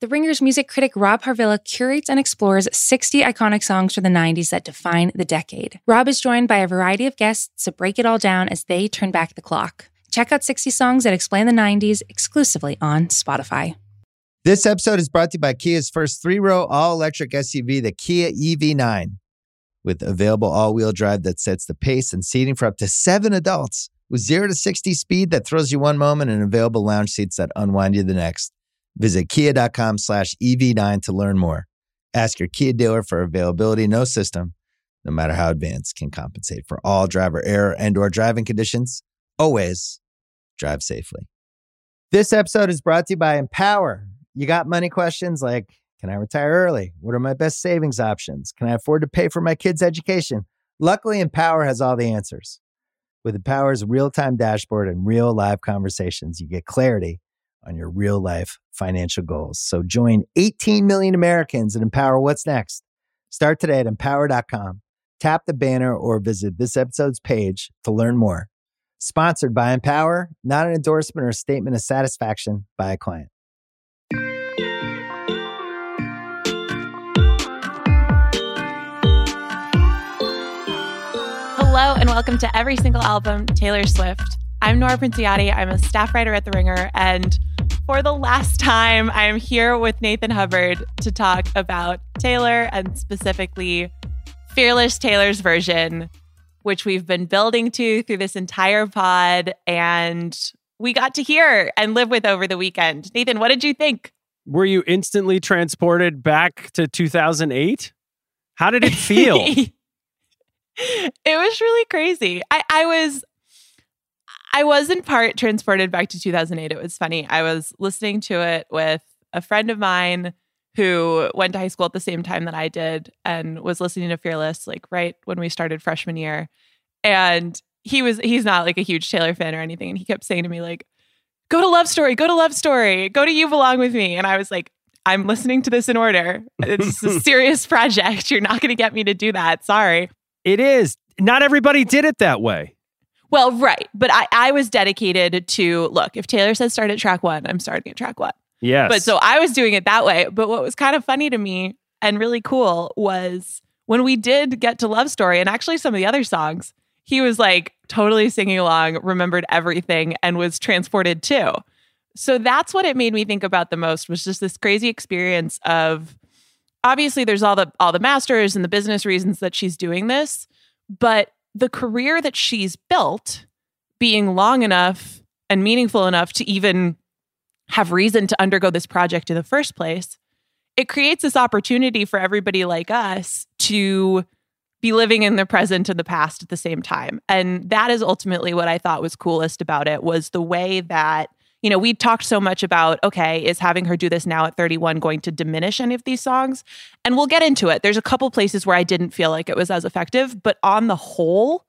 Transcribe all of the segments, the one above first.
The Ringer's music critic Rob Harvilla curates and explores 60 iconic songs from the 90s that define the decade. Rob is joined by a variety of guests to break it all down as they turn back the clock. Check out 60 Songs That Explain the 90s exclusively on Spotify. This episode is brought to you by Kia's first three row all electric SUV, the Kia EV9, with available all wheel drive that sets the pace and seating for up to seven adults, with zero to 60 speed that throws you one moment and available lounge seats that unwind you the next. Visit kia.com slash EV9 to learn more. Ask your Kia dealer for availability. No system, no matter how advanced, can compensate for all driver error and or driving conditions. Always drive safely. This episode is brought to you by Empower. You got money questions like, can I retire early? What are my best savings options? Can I afford to pay for my kids' education? Luckily, Empower has all the answers. With Empower's real-time dashboard and real live conversations, you get clarity on your real life financial goals. So join 18 million Americans and empower what's next. Start today at empower.com. Tap the banner or visit this episode's page to learn more. Sponsored by Empower, not an endorsement or statement of satisfaction by a client. Hello and welcome to Every Single Album, Taylor Swift. I'm Nora Princiotti. I'm a staff writer at The Ringer. And for the last time, I am here with Nathan Hubbard to talk about Taylor and specifically Fearless Taylor's version, which we've been building to through this entire pod. And we got to hear and live with over the weekend. Nathan, what did you think? Were you instantly transported back to 2008? How did it feel? it was really crazy. I, I was I was in part transported back to 2008. It was funny. I was listening to it with a friend of mine who went to high school at the same time that I did and was listening to Fearless like right when we started freshman year. And he was he's not like a huge Taylor fan or anything and he kept saying to me like go to Love Story, go to Love Story, go to You Belong with Me. And I was like I'm listening to this in order. It's a serious project. You're not going to get me to do that. Sorry. It is. Not everybody did it that way. Well, right. But I, I was dedicated to look, if Taylor says start at track one, I'm starting at track one. Yes. But so I was doing it that way. But what was kind of funny to me and really cool was when we did get to Love Story and actually some of the other songs, he was like totally singing along, remembered everything, and was transported too. So that's what it made me think about the most was just this crazy experience of obviously there's all the all the masters and the business reasons that she's doing this, but the career that she's built being long enough and meaningful enough to even have reason to undergo this project in the first place, it creates this opportunity for everybody like us to be living in the present and the past at the same time. And that is ultimately what I thought was coolest about it was the way that you know, we talked so much about, okay, is having her do this now at 31 going to diminish any of these songs? And we'll get into it. There's a couple places where I didn't feel like it was as effective, but on the whole,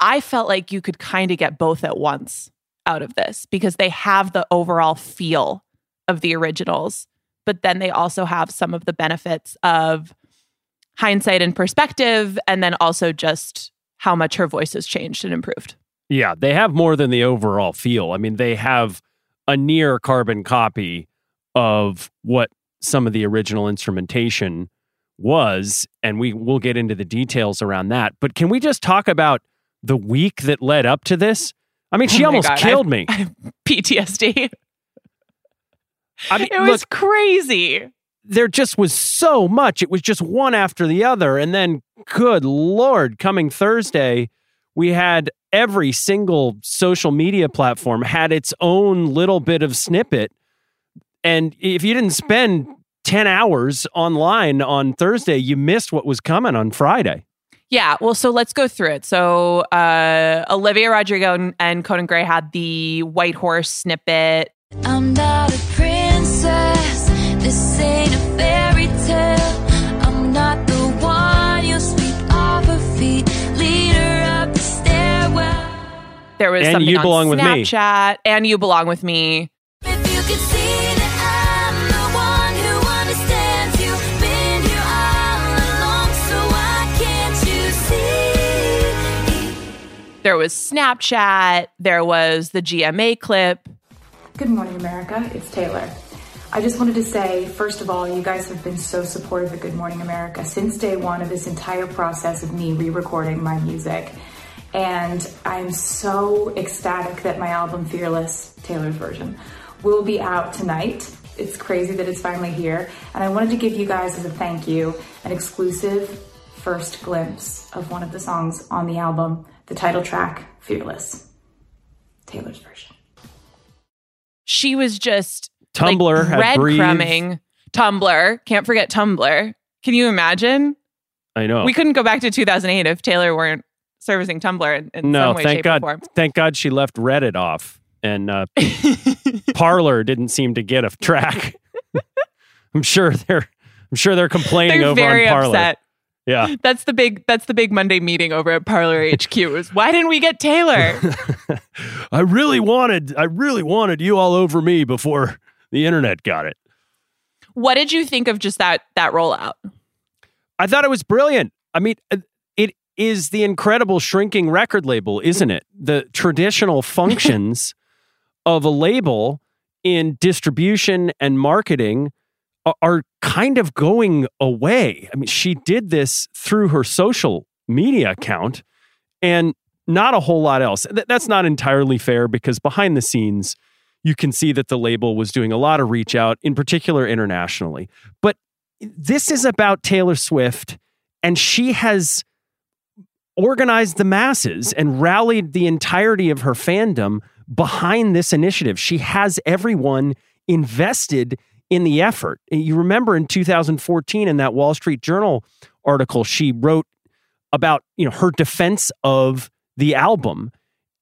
I felt like you could kind of get both at once out of this because they have the overall feel of the originals, but then they also have some of the benefits of hindsight and perspective, and then also just how much her voice has changed and improved. Yeah, they have more than the overall feel. I mean, they have a near carbon copy of what some of the original instrumentation was, and we will get into the details around that. But can we just talk about the week that led up to this? I mean, she Oh almost God, killed I- me. I PTSD. I mean, It was look, crazy. there just was so much. It was just one after the other. And then, good Lord, coming Thursday, we had every single social media platform had its own little bit of snippet. And if you didn't spend 10 hours online on Thursday, you missed what was coming on Friday. Yeah, well, so let's go through it. So uh, Olivia Rodrigo and, and Conan Gray had the White Horse snippet. I'm not a princess. This ain't a fairy tale. I'm not There was And something You on Belong With Me. Snapchat, and you belong with me. If you could see that I'm the one who understands you, been here all along, so why can't you see? There was Snapchat. There was the GMA clip. Good morning, America. It's Taylor. I just wanted to say, first of all, you guys have been so supportive of Good Morning America since day one of this entire process of me re recording my music. And I'm so ecstatic that my album Fearless, Taylor's version, will be out tonight. It's crazy that it's finally here. And I wanted to give you guys, as a thank you, an exclusive first glimpse of one of the songs on the album, the title track, Fearless, Taylor's version. She was just Tumblr like, had breadcrumbing. Tumblr. Can't forget Tumblr. Can you imagine? I know. We couldn't go back to 2008 if Taylor weren't servicing Tumblr in, in no, some way, thank shape, God. or form. Thank God she left Reddit off, and uh, Parler didn't seem to get a track. I'm sure they're. I'm sure they're complaining They're over very on Parler. upset. Yeah. That's the big. That's the big Monday meeting over at Parler HQ. Is why didn't we get Taylor? I really wanted. I really wanted you all over me before the internet got it. what did you think of just that that rollout? I thought it was brilliant. I mean, uh, is the incredible shrinking record label, isn't it? The traditional functions of a label in distribution and marketing are kind of going away. I mean, she did this through her social media account and not a whole lot else. Th- That's not entirely fair because behind the scenes, you can see that the label was doing a lot of reach out, in particular internationally. But this is about Taylor Swift, and she has organized the masses and rallied the entirety of her fandom behind this initiative. She has everyone invested in the effort. You remember in 2014 in that Wall Street Journal article, she wrote about you know her defense of the album.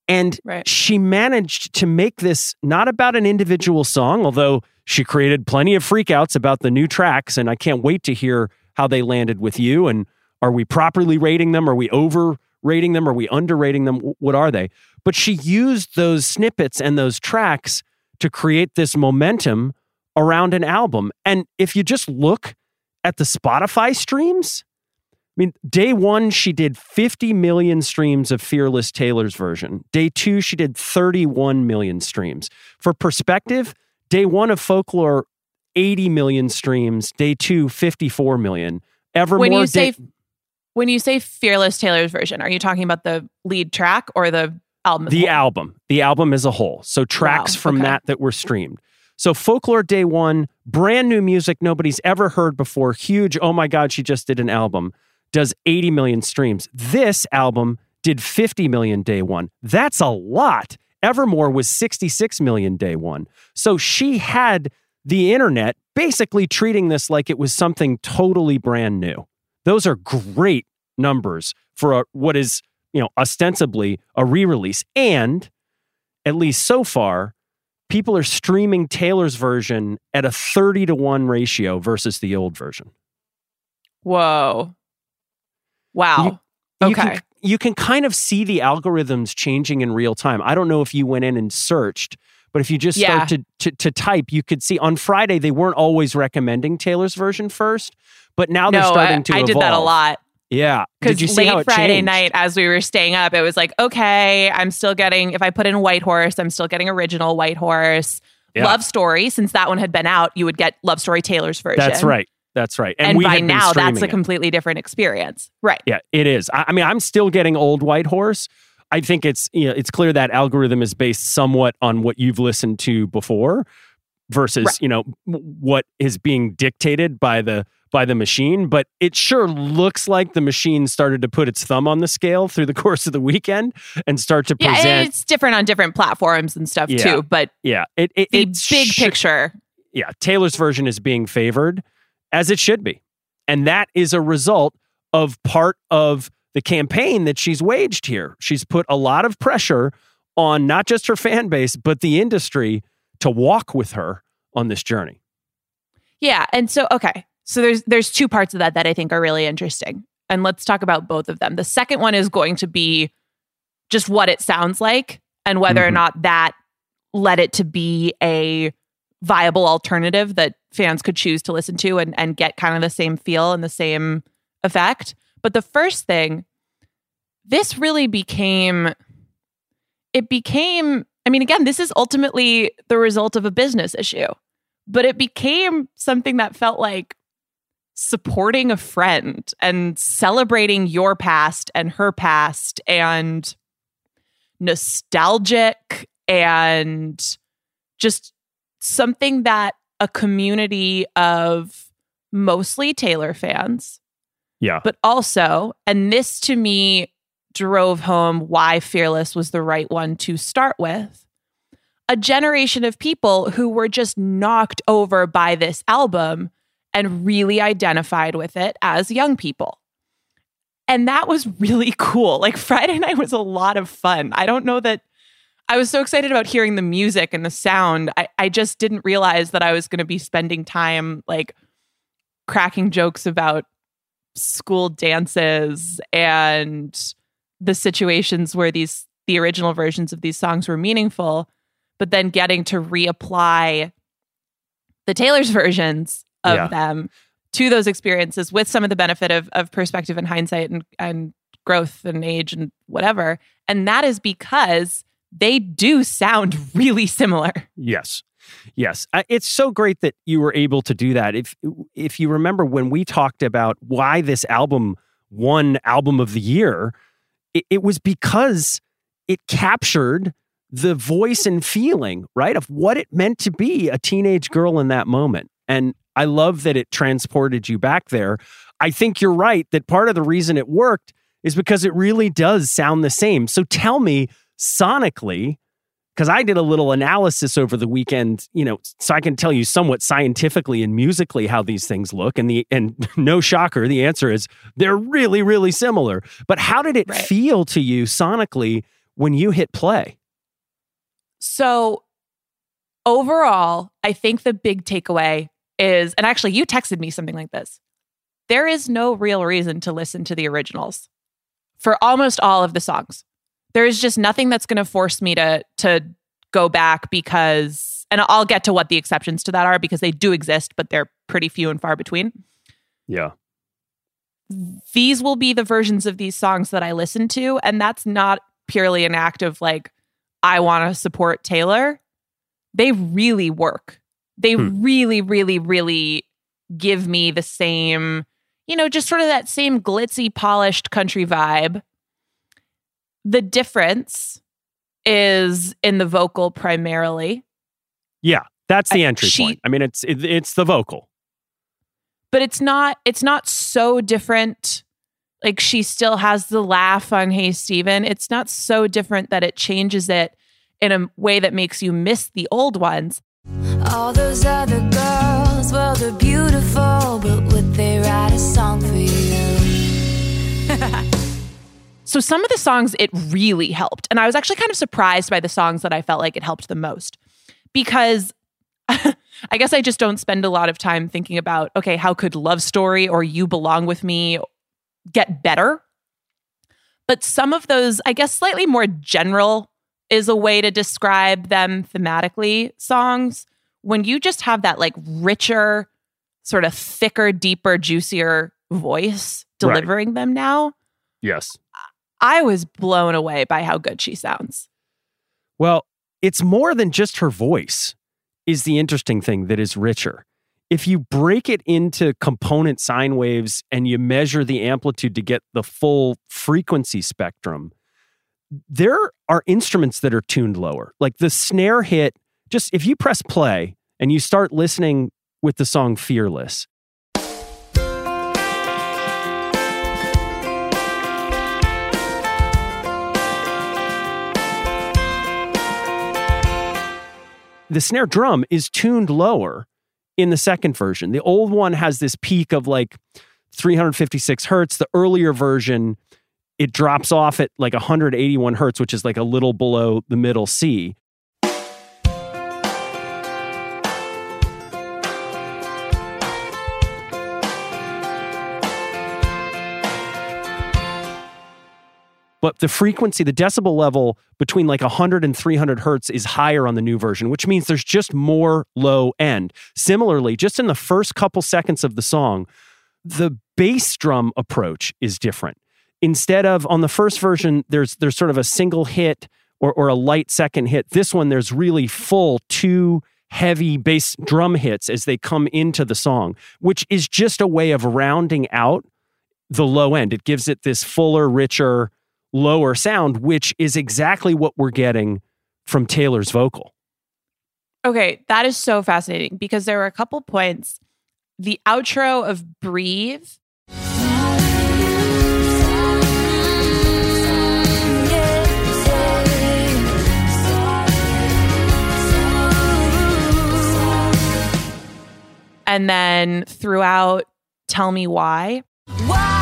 And Right. she managed to make this not about an individual song, although she created plenty of freakouts about the new tracks. And I can't wait to hear how they landed with you. And are we properly rating them? Are we overrating them? Are we underrating them? What are they? But she used those snippets and those tracks to create this momentum around an album. And if you just look at the Spotify streams, I mean, day one, she did 50 million streams of Fearless Taylor's version. Day two, she did 31 million streams. For perspective, day one of Folklore, 80 million streams. Day two, 54 million. Evermore, when you day- say when you say Fearless Taylor's version, are you talking about the lead track or the album? the album, the album as a whole. So tracks Wow, from okay. that that were streamed. So Folklore Day One, brand new music nobody's ever heard before. Huge. Oh my God, she just did an album. Does 80 million streams. This album did 50 million day one. That's a lot. Evermore was 66 million day one. So she had the internet basically treating this like it was something totally brand new. Those are great numbers for a, what is, you know, ostensibly a re-release. And at least so far, people are streaming Taylor's version at a 30 to 1 ratio versus the old version. Whoa. Wow. You okay. can, you can kind of see the algorithms changing in real time. I don't know if you went in and searched, but if you just start to, to to type, you could see on Friday they weren't always recommending Taylor's version first, but now they're starting I, to I did that a lot. Yeah. Because see how late it Friday changed? night, as we were staying up, it was like, okay, I'm still getting, if I put in White Horse, I'm still getting original White Horse. Yeah. Love Story, since that one had been out, you would get Love Story Taylor's version. That's right. That's right. And, we by now, that's a it. completely different experience. Right. Yeah, it is. I, I mean, I'm still getting old White Horse. I think it's you know it's clear that algorithm is based somewhat on what you've listened to before versus Right. you know what is being dictated by the by the machine. But it sure looks like the machine started to put its thumb on the scale through the course of the weekend and start to Yeah, present. it's different on different platforms and stuff Yeah. too. But Yeah, it, it, the it big should- picture, yeah, Taylor's version is being favored as it should be. And that is a result of part of the campaign that she's waged here. She's put a lot of pressure on not just her fan base, but the industry to walk with her on this journey. Yeah, and so okay, so there's there's two parts of that that I think are really interesting, and let's talk about both of them. The second one is going to be just what it sounds like and whether or Mhm. not that led it to be a viable alternative that fans could choose to listen to and and get kind of the same feel and the same effect. But the first thing, this really became it became I mean again, this is ultimately the result of a business issue but it became something that felt like supporting a friend and celebrating your past and her past and nostalgic and just something that a community of mostly Taylor fans, Yeah. but also, and this to me drove home why Fearless was the right one to start with. A generation of people who were just knocked over by this album and really identified with it as young people. And that was really cool. Like Friday night was a lot of fun. I don't know that I was so excited about hearing the music and the sound. I, I just didn't realize that I was going to be spending time like cracking jokes about school dances and the situations where these the original versions of these songs were meaningful, but then getting to reapply the Taylor's versions of Yeah. them to those experiences with some of the benefit of of perspective and hindsight and and growth and age and whatever. And that is because they do sound really similar. Yes. Yes. It's so great that you were able to do that. If if you remember when we talked about why this album won album of the year, it, it was because it captured the voice and feeling, right, of what it meant to be a teenage girl in that moment. And I love that it transported you back there. I think you're right that part of the reason it worked is because it really does sound the same. So tell me sonically, because I did a little analysis over the weekend, you know, so I can tell you somewhat scientifically and musically how these things look. And the and no shocker, the answer is they're really, really similar. But how did it Right. feel to you sonically when you hit play? So overall, I think the big takeaway is, and actually, you texted me something like this there is no real reason to listen to the originals for almost all of the songs. There is just nothing that's going to force me to to go back because and I'll get to what the exceptions to that are because they do exist but they're pretty few and far between. Yeah. These will be the versions of these songs that I listen to and that's not purely an act of like I want to support Taylor. They really work. They Hmm. really really really give me the same you know, just sort of that same glitzy, polished country vibe. The difference is in the vocal primarily, Yeah. That's the I- entry she- point. I mean, it's it, it's the vocal. but it's not it's not so different. Like she still has the laugh on Hey Stephen. It's not so different that it changes it in a way that makes you miss the old ones. All those other girls, well, they're beautiful, but would they write a song for you? So some of the songs it really helped. And I was actually kind of surprised by the songs that I felt like it helped the most. Because I guess I just don't spend a lot of time thinking about, okay, how could Love Story or You Belong With Me get better? But some of those, I guess slightly more general is a way to describe them thematically songs. When you just have that like richer, sort of thicker, deeper, juicier voice Right. delivering them now, Yes. I was blown away by how good she sounds. Well, it's more than just her voice, is the interesting thing that is richer. If you break it into component sine waves and you measure the amplitude to get the full frequency spectrum, there are instruments that are tuned lower. Like the snare hit, just if you press play and you start listening with the song Fearless, the snare drum is tuned lower in the second version. The old one has this peak of like 356 hertz. The earlier version, it drops off at like 181 hertz, which is like a little below the middle C. But the frequency, the decibel level between like 100 and 300 hertz is higher on the new version, which means there's just more low end. Similarly, just in the first couple seconds of the song, the bass drum approach is different. Instead of on the first version, there's there's sort of a single hit or, or a light second hit. This one, there's really full two heavy bass drum hits as they come into the song, which is just a way of rounding out the low end. It gives it this fuller, richer, lower sound, which is exactly what we're getting from Taylor's vocal. Okay, that is so fascinating because there were a couple points. The outro of Breathe and then throughout Tell Me Why. Why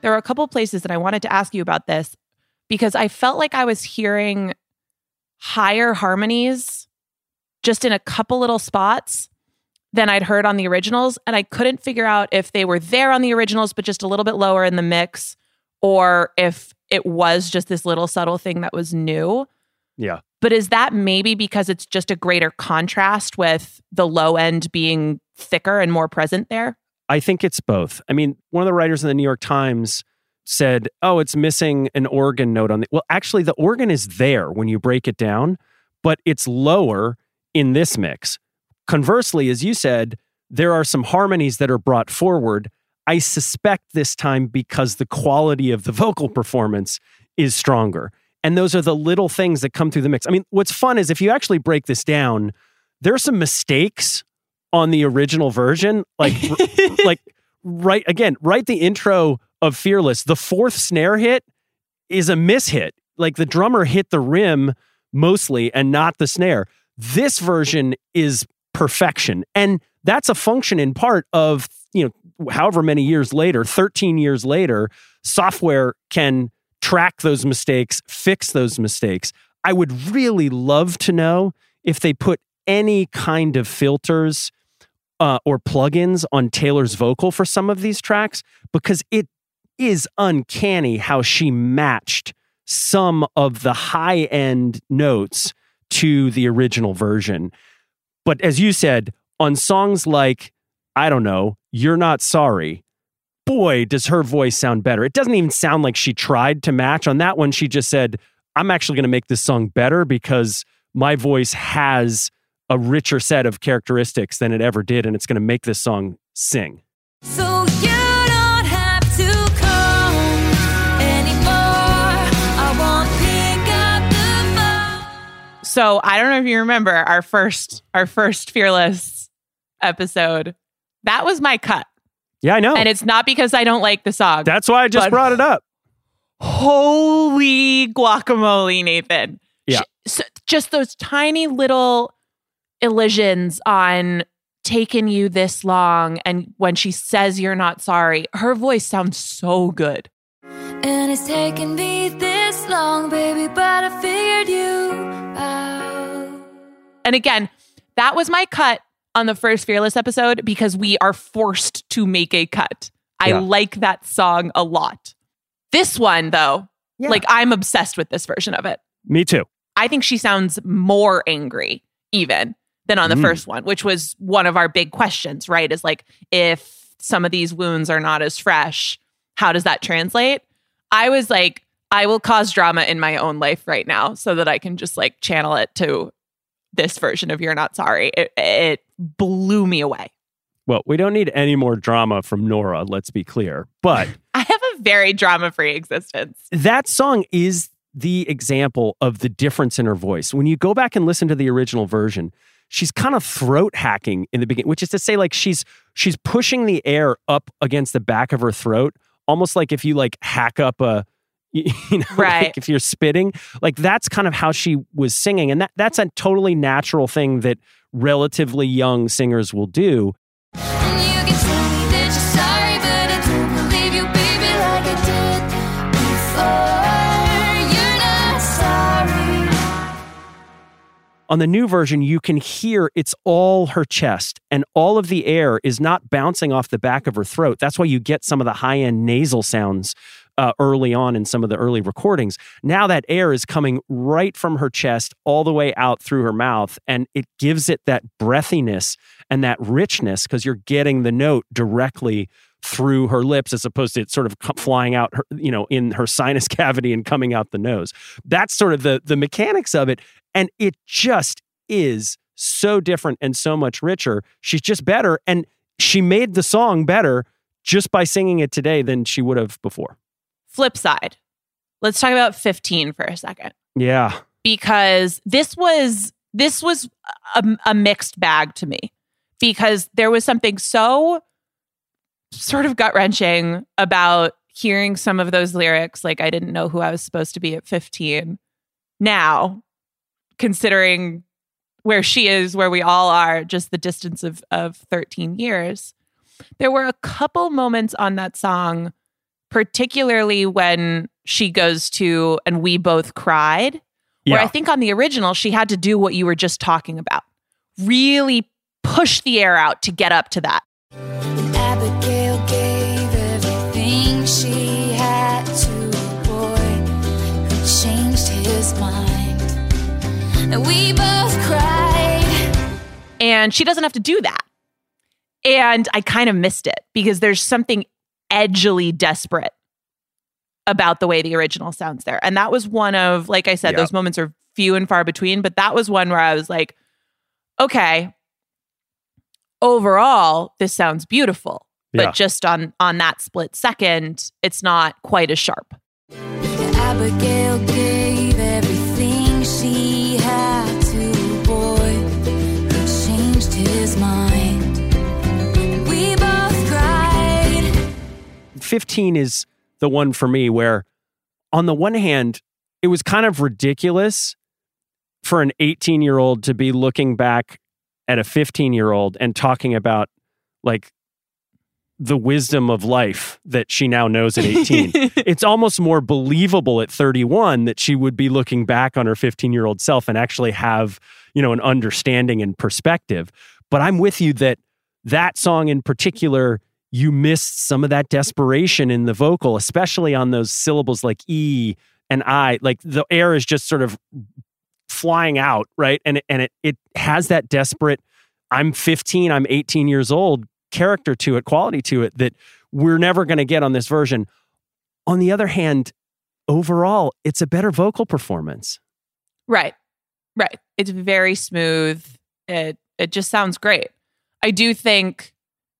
There were a couple places that I wanted to ask you about this because I felt like I was hearing higher harmonies just in a couple little spots than I'd heard on the originals. And I couldn't figure out if they were there on the originals, but just a little bit lower in the mix, or if it was just this little subtle thing that was new. Yeah. But is that maybe because it's just a greater contrast with the low end being thicker and more present there? I think it's both. I mean, one of the writers in the New York Times said, "Oh, it's missing an organ note on the." Well, actually, the organ is there when you break it down, but it's lower in this mix. Conversely, as you said, there are some harmonies that are brought forward. I suspect this time because the quality of the vocal performance is stronger. And those are the little things that come through the mix. I mean, what's fun is if you actually break this down, there are some mistakes on the original version. Like, like right again, right the intro of Fearless, the fourth snare hit is a mishit. Like the drummer hit the rim mostly and not the snare. This version is perfection. And that's a function in part of, you know, however many years later, 13 years later, software can track those mistakes, fix those mistakes. I would really love to know if they put any kind of filters uh, or plugins on Taylor's vocal for some of these tracks because it is uncanny how she matched some of the high end notes to the original version. But as you said, on songs like, I don't know, You're Not Sorry, boy, does her voice sound better. It doesn't even sound like she tried to match. On that one, she just said, I'm actually going to make this song better because my voice has a richer set of characteristics than it ever did, and it's going to make this song sing. So you don't have to come anymore. I won't pick up the phone. So I don't know if you remember our first our first Fearless episode. That was my cut. Yeah, I know. And it's not because I don't like the song. That's why I just But- brought it up. Holy guacamole, Nathan. Yeah. Sh- so just those tiny little elisions on taking you this long and when she says you're not sorry, her voice sounds so good. And it's taken me this long, baby, but I figured you out. And again, that was my cut on the first Fearless episode because we are forced to make a cut. I Yeah. like that song a lot. This one, though, Yeah. like I'm obsessed with this version of it. Me too. I think she sounds more angry even than on the Mm. first one, which was one of our big questions, right? Is like if some of these wounds are not as fresh, how does that translate? I was like, I will cause drama in my own life right now so that I can just like channel it to this version of You're Not Sorry. It, it blew me away. Well, we don't need any more drama from Nora, let's be clear. But I have a very drama free existence. that song is the example of the difference in her voice. When you go back and listen to the original version, she's kind of throat hacking in the beginning, which is to say like she's she's pushing the air up against the back of her throat, almost like if you like hack up a you know, Right. like if you're spitting, like that's kind of how she was singing, and that that's a totally natural thing that relatively young singers will do. On the new version, you can hear it's all her chest, and all of the air is not bouncing off the back of her throat. That's why you get some of the high end nasal sounds uh, early on in some of the early recordings. Now that air is coming right from her chest all the way out through her mouth, and it gives it that breathiness and that richness because you're getting the note directly through her lips as opposed to it sort of flying out her, you know in her sinus cavity and coming out the nose. That's sort of the the mechanics of it and it just is so different and so much richer. She's just better and she made the song better just by singing it today than she would have before. Flip side. Let's talk about 15 for a second. yeah. Because this was this was a, a mixed bag to me. Because there was something so sort of gut wrenching about hearing some of those lyrics like I didn't know who I was supposed to be at 15 now considering where she is where we all are just the distance of of 13 years there were a couple moments on that song particularly when she goes to and we both cried where I think on the original, she had to do what you were just talking about. Really push the air out to get up to that. And we both cried. And she doesn't have to do that. And I kind of missed it because there's something edgily desperate about the way the original sounds there. And that was one of, like I said, Yep. those moments are few and far between, but that was one where I was like, okay, overall, this sounds beautiful. But Yeah. just on on that split second, it's not quite as sharp. Abigail 15 is the one for me where on the one hand it was kind of ridiculous for an 18 year old to be looking back at a 15 year old and talking about like the wisdom of life that she now knows at 18 it's almost more believable at 31 that she would be looking back on her 15 year old self and actually have you know an understanding and perspective. But i'm with you that that song in particular you missed some of that desperation in the vocal especially on those syllables like e and i like the air is just sort of flying out right and it, and it it has that desperate i'm 15 i'm 18 years old character to it quality to it that we're never going to get on this version on the other hand overall it's a better vocal performance Right. Right. It's very smooth. It it just sounds great. I do think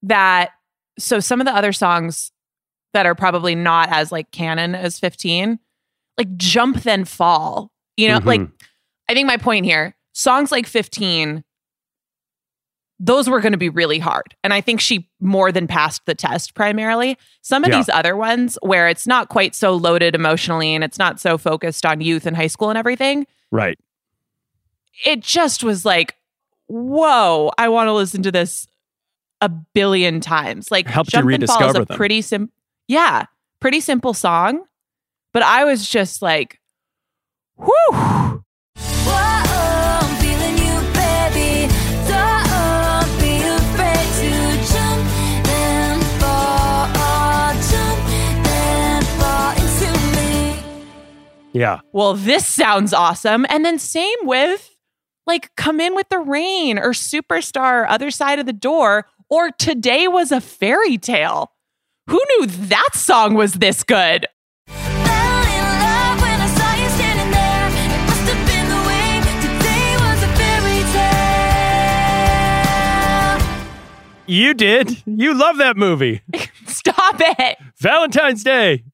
that so some of the other songs that are probably not as like canon as 15, like Jump Then Fall. You know, Mhm. like I think my point here, songs like 15 those were going to be really hard. And I think she more than passed the test primarily. Some of Yeah. these other ones where it's not quite so loaded emotionally and it's not so focused on youth and high school and everything, right it just was like, whoa, I want to listen to this a billion times. Like Helped you Jump and Fall is a them. pretty sim yeah, pretty simple song. But I was just like, whew. Whoa, I'm feeling you, baby. Don't be afraid to jump and fall. Jump and fall into me. yeah Well, this sounds awesome. And then same with like Come In With the Rain or Superstar, Other Side of the Door, or Today Was a Fairy Tale. Who knew that song was this good? Fell in love when I saw you standing there. It must have been the way today was a fairy tale. you did you love that movie Stop it. valentine's day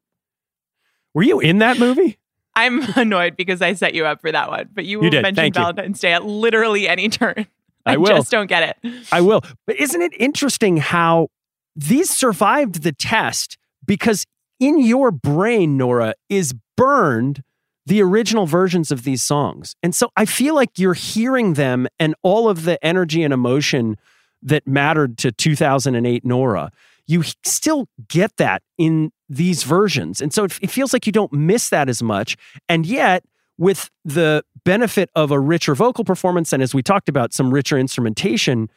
were you in that movie I'm annoyed because I set you up for that one, but you will did. mention you. Valentine's Day at literally any turn. I I, will. just don't get it. I will. But isn't it interesting how these survived the test because in your brain, Nora, is burned the original versions of these songs. And so I feel like you're hearing them and all of the energy and emotion that mattered to 2008 Nora. You still get that in these versions. And so it, it feels like you don't miss that as much. And yet, with the benefit of a richer vocal performance, and as we talked about, some richer instrumentation,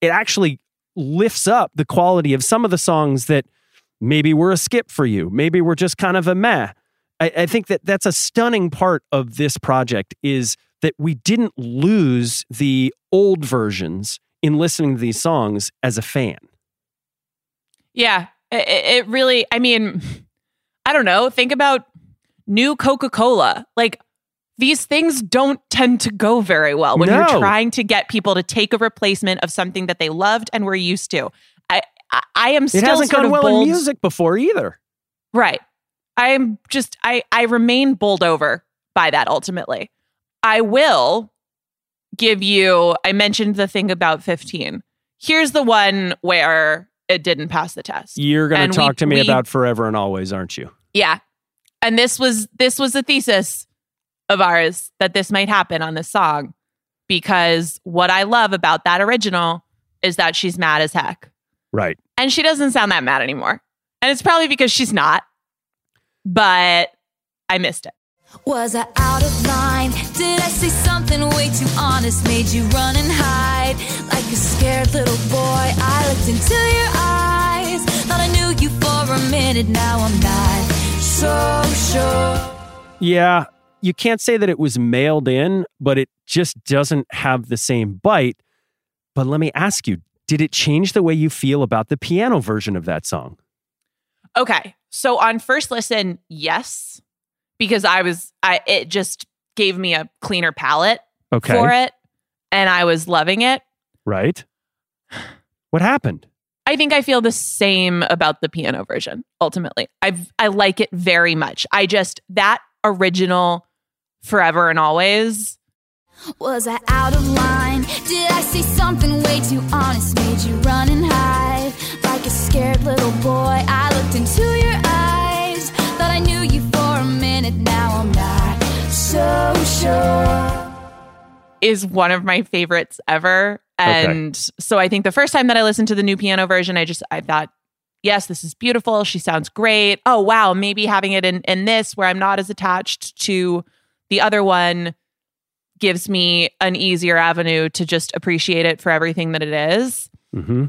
it actually lifts up the quality of some of the songs that maybe were a skip for you, maybe were just kind of a meh. I, I think that that's a stunning part of this project is that we didn't lose the old versions in listening to these songs as a fan. Yeah, it, it really. I mean, I don't know. Think about new Coca Cola. Like these things don't tend to go very well when No. you're trying to get people to take a replacement of something that they loved and were used to. I I, I am It still hasn't sort gone of well bowled- in music before either. Right. I am just I I remain bowled over by that ultimately. I will give you I mentioned the thing about 15. Here's the one where it didn't pass the test. You're going to we- talk to me we- about forever and always, aren't you? Yeah. And this was this was a thesis of ours that this might happen on this song because what I love about that original is that she's mad as heck. Right. And she doesn't sound that mad anymore. And it's probably because she's not. But I missed it. Was I out of line? Did I say something way too honest? Made you run and hide like a scared little boy. I looked into your eyes, thought I knew you for a minute. Now I'm not so sure. Yeah, you can't say that it was mailed in, but it just doesn't have the same bite. But let me ask you, did it change the way you feel about the piano version of that song? Okay. So on first listen, yes, because I was I it just gave me a cleaner palette Okay. for it and I was loving it. Right? What happened? I think I feel the same about the piano version ultimately. I I like it very much. I just that original forever and always Was I out of line? Did I say something way too honest? Made you run and hide like a scared little boy. I looked into your eyes, thought I knew you for a minute. Now I'm not so sure. is one of my favorites ever. And so I think the first time that I listened to the new piano version, I just I thought, yes, this is beautiful. She sounds great. Oh wow, maybe having it in in this where I'm not as attached to the other one gives me an easier avenue to just appreciate it for everything that it is. Mm-hmm.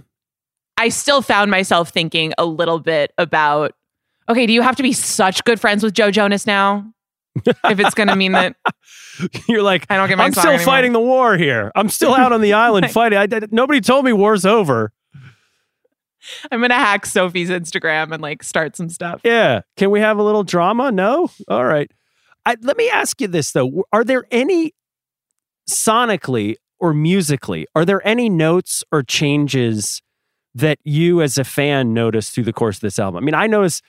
I still found myself thinking a little bit about okay, do you have to be such good friends with Joe Jonas now? if it's going to mean that You're like, I don't get my I'm still anymore." fighting the war here. I'm still out on the island fighting. I did, nobody told me war's over. I'm to hack Sophie's Instagram and like start some stuff. Yeah. Can we have a little drama? No? All right. I, let me ask you this, though. Are there any sonically or musically, are there any notes or changes that you as a fan notice through the course of this album? I mean, I notice,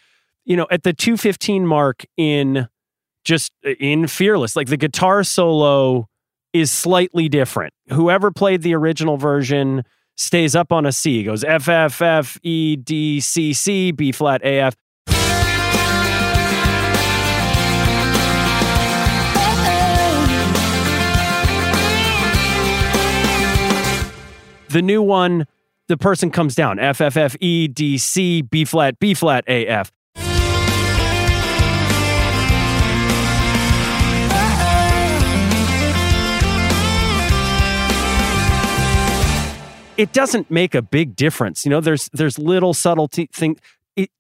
you know, at the 215 mark in just in Fearless, like the guitar solo is slightly different. Whoever played the original version stays up on a C, goes F F F E D C C B flat A F. The new one, the person comes down F F F E D C B flat B flat A F. It doesn't make a big difference. You know, there's there's little subtlety thing. It,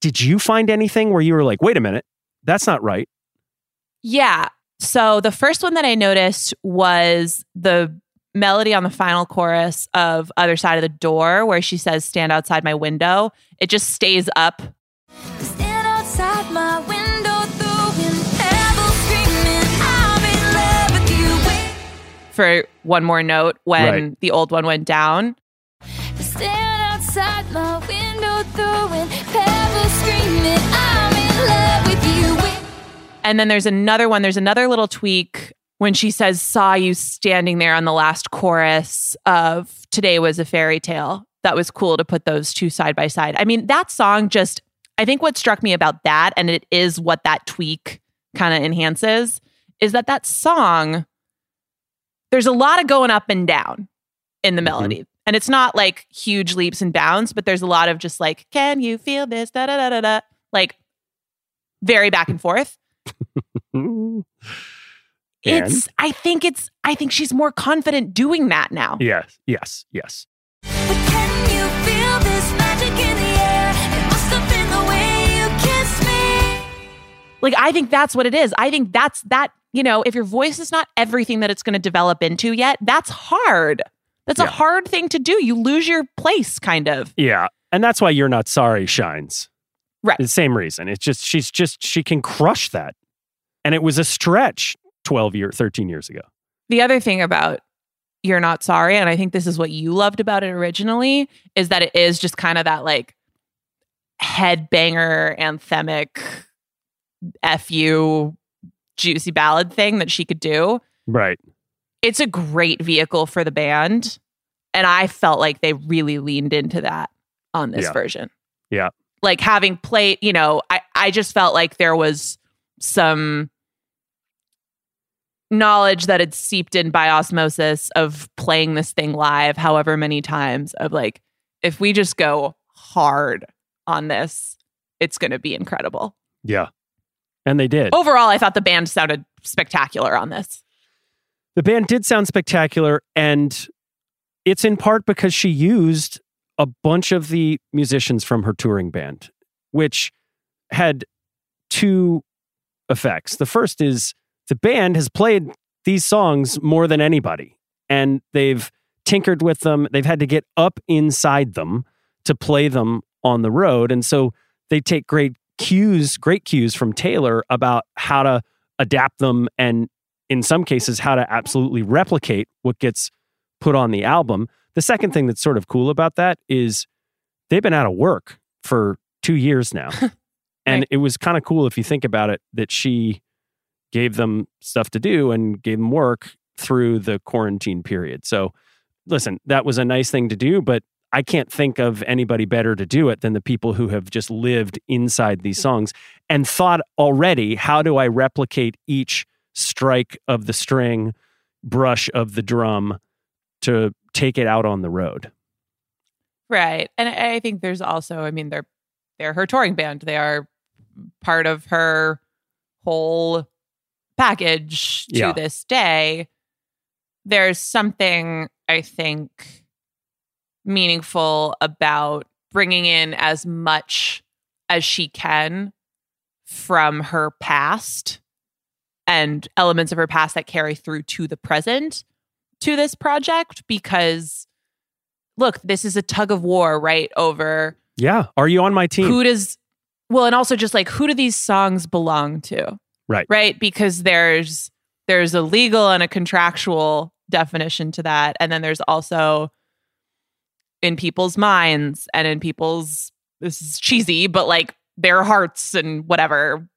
did you find anything where you were like, wait a minute, that's not right? Yeah. So the first one that I noticed was the melody on the final chorus of Other Side of the Door, where she says, Stand outside my window. It just stays up. For one more note when Right. the old one went down. Stand outside my window, throwing pebbles, screaming, I'm in love with you. And then there's another one, there's another little tweak when she says, Saw you standing there on the last chorus of Today Was a Fairy Tale. That was cool to put those two side by side. I mean, that song just, I think what struck me about that, and it is what that tweak kind of enhances, is that that song, there's a lot of going up and down in the mm-hmm. melody. And it's not like huge leaps and bounds, but there's a lot of just like, can you feel this? Da da da da da. Like very back and forth. And? It's I think it's I think she's more confident doing that now. yes, yes, yes. But can you feel this magic in the air? It must the way you kissed me. Like I think that's what it is. I think that's that, you know, if your voice is not everything that it's going to develop into yet, that's hard. That's Yeah. a hard thing to do. You lose your place kind of. Yeah. And that's why you're not sorry shines. Right. The same reason. It's just she's just she can crush that. And it was a stretch 12 year 13 years ago. The other thing about You're Not Sorry, and I think this is what you loved about it originally, is that it is just kind of that like headbanger, anthemic, FU, juicy ballad thing that she could do. Right. It's a great vehicle for the band. And I felt like they really leaned into that on this Yeah. version. Yeah. Like having played, you know, I, I just felt like there was some knowledge that had seeped in by osmosis of playing this thing live however many times of like if we just go hard on this it's going to be incredible Yeah. And they did. overall i thought the band sounded spectacular on this The band did sound spectacular, and it's in part because she used a bunch of the musicians from her touring band, which had two effects. The first is the band has played these songs more than anybody, and they've tinkered with them. They've had to get up inside them to play them on the road. And so they take great cues, great cues from Taylor about how to adapt them and in some cases how to absolutely replicate what gets put on the album. The second thing that's sort of cool about that is they've been out of work for 2 years now. and Right. it was kind of cool if you think about it that she gave them stuff to do and gave them work through the quarantine period. So listen, that was a nice thing to do, but I can't think of anybody better to do it than the people who have just lived inside these songs and thought already, how do I replicate each strike of the string, brush of the drum to take it out on the road? right and i think there's also i mean they're they're her touring band they are part of her whole package to Yeah. this day there's something i think meaningful about bringing in as much as she can from her past and elements of her past that carry through to the present to this project because look this is a tug of war right over Yeah. Are you on my team? who does well and also just like who do these songs belong to Right. right because there's there's a legal and a contractual definition to that and then there's also in people's minds and in people's this is cheesy but like their hearts and whatever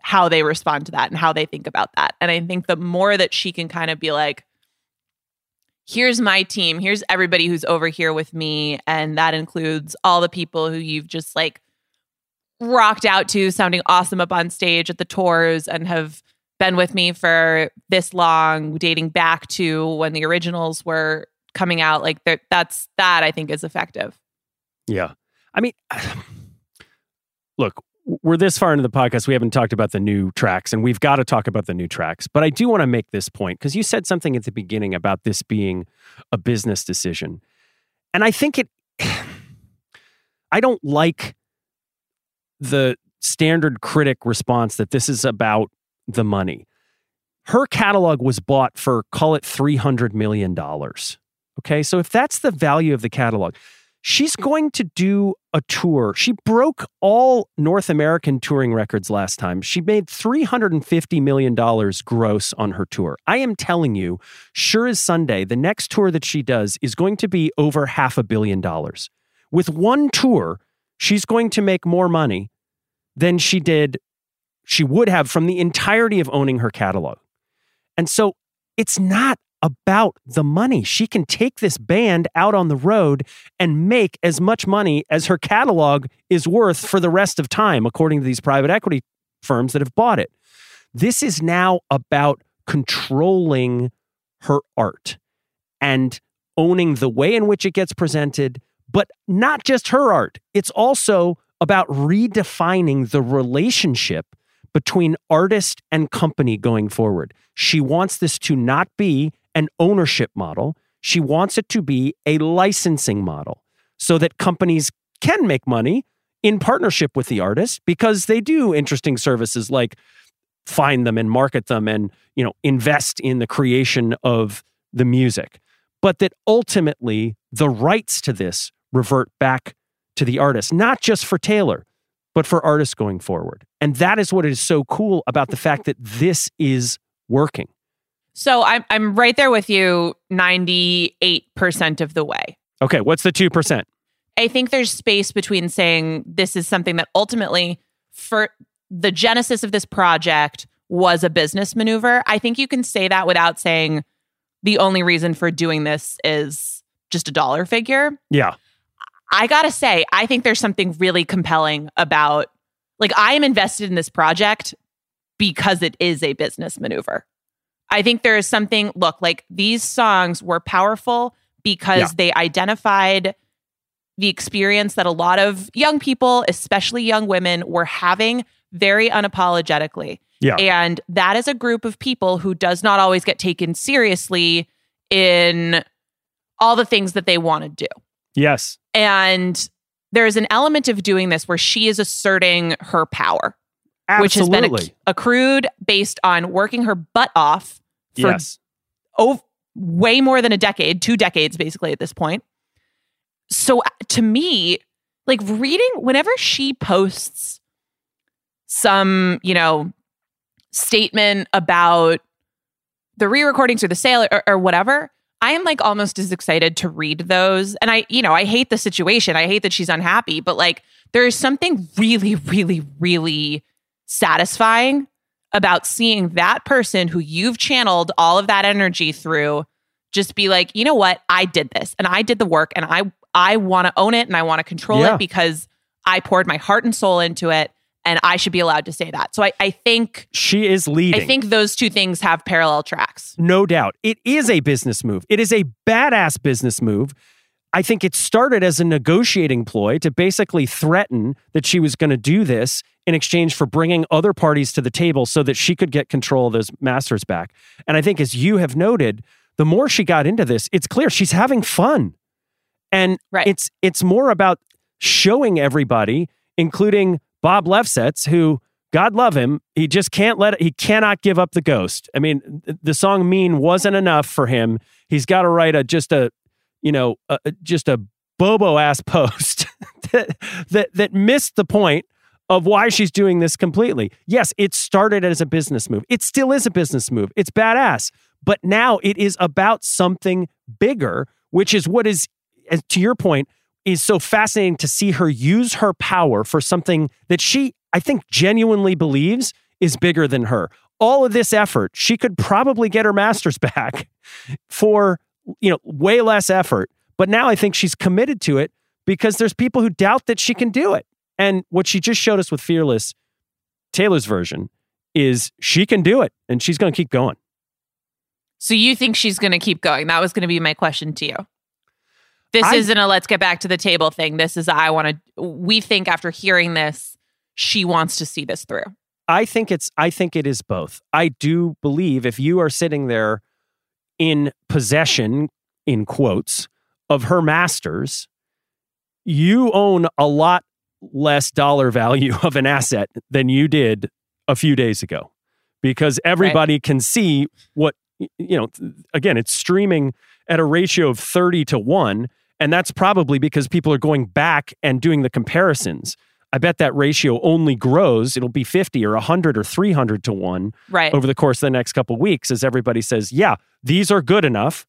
how they respond to that and how they think about that. And i think the more that she can kind of be like here's my team. Here's everybody who's over here with me. And that includes all the people who you've just like rocked out to sounding awesome up on stage at the tours and have been with me for this long dating back to when the originals were coming out like that's that i think is effective Yeah. I mean, look, we're this far into the podcast. We haven't talked about the new tracks, and we've got to talk about the new tracks. But I do want to make this point because you said something at the beginning about this being a business decision. And I think it, I don't like the standard critic response that this is about the money. Her catalog was bought for, call it $300 million. Okay. So if that's the value of the catalog, she's mm. going to do a tour. She broke all North American touring records last time. She made $350 million gross on her tour. I am telling you, sure as Sunday, the next tour that she does is going to be over half a billion dollars. With one tour, she's going to make more money than she did, she would have from the entirety of owning her catalog. And so it's not about the money. She can take this band out on the road and make as much money as her catalog is worth for the rest of time, according to these private equity firms that have bought it. This is now about controlling her art and owning the way in which it gets presented, but not just her art. It's also about redefining the relationship between artist and company going forward. She wants this to not be an ownership model. She wants it to be a licensing model so that companies can make money in partnership with the artist because they do interesting services like find them and market them and you know invest in the creation of the music but that ultimately the rights to this revert back to the artist, not just for Taylor, but for artists going forward. And that is what is so cool about the fact that this is working. So I'm I'm right there with you 98% of the way. Okay, what's the 2%? I think there's space between saying this is something that ultimately for the genesis of this project was a business maneuver. I think you can say that without saying the only reason for doing this is just a dollar figure. Yeah. I got to say, I think there's something really compelling about like I am invested in this project because it is a business maneuver. I think there is something look like these songs were powerful because Yeah. they identified the experience that a lot of young people, especially young women, were having very unapologetically. Yeah. And that is a group of people who does not always get taken seriously in all the things that they want to do. Yes. And there's an element of doing this where she is asserting her power, Absolutely. which has been acc- accrued based on working her butt off for yes. ov- way more than a decade, two decades basically at this point. So uh, to me, like reading whenever she posts some, you know, statement about the re-recordings or the sale or, or whatever, I am like almost as excited to read those. And I, you know, I hate the situation. I hate that she's unhappy, but like there is something really, really, really satisfying about seeing that person who you've channeled all of that energy through just be like, you know what? I did this and I did the work and I I want to own it and I want to control Yeah. it because I poured my heart and soul into it and I should be allowed to say that. So I, I think She is leading. I think those two things have parallel tracks. No doubt. It is a business move. It is a badass business move. I think it started as a negotiating ploy to basically threaten that she was going to do this in exchange for bringing other parties to the table so that she could get control of those masters back. And I think, as you have noted, the more she got into this, it's clear she's having fun. And Right. it's it's more about showing everybody, including Bob Lefsetz, who God love him, he just can't let it, he cannot give up the ghost. I mean, the song "Mean" wasn't enough for him. He's got to write a just a you know a, a- just a bobo ass post that, that that missed the point of why she's doing this completely. Yes, it started as a business move. It still is a business move. It's badass. But now it is about something bigger, which is what is to your point is so fascinating to see her use her power for something that she I think genuinely believes is bigger than her. All of this effort, she could probably get her masters back for you know way less effort. But now I think she's committed to it because there's people who doubt that she can do it. And what she just showed us with Fearless, Taylor's version, is she can do it and she's going to keep going. So you think she's going to keep going? That was going to be my question to you. This I- isn't a let's get back to the table thing. This is I want to. We think after hearing this, she wants to see this through. I think it's I think it is both. I do believe if you are sitting there in possession in quotes of her masters, you own a lot less dollar value of an asset than you did a few days ago. Because everybody can see what you know again it's streaming at a ratio of 30 to 1 and that's probably because people are going back and doing the comparisons i bet that ratio only grows it'll be 50 or 100 or 300 to 1 Right. over the course of the next couple weeks as everybody says yeah these are good enough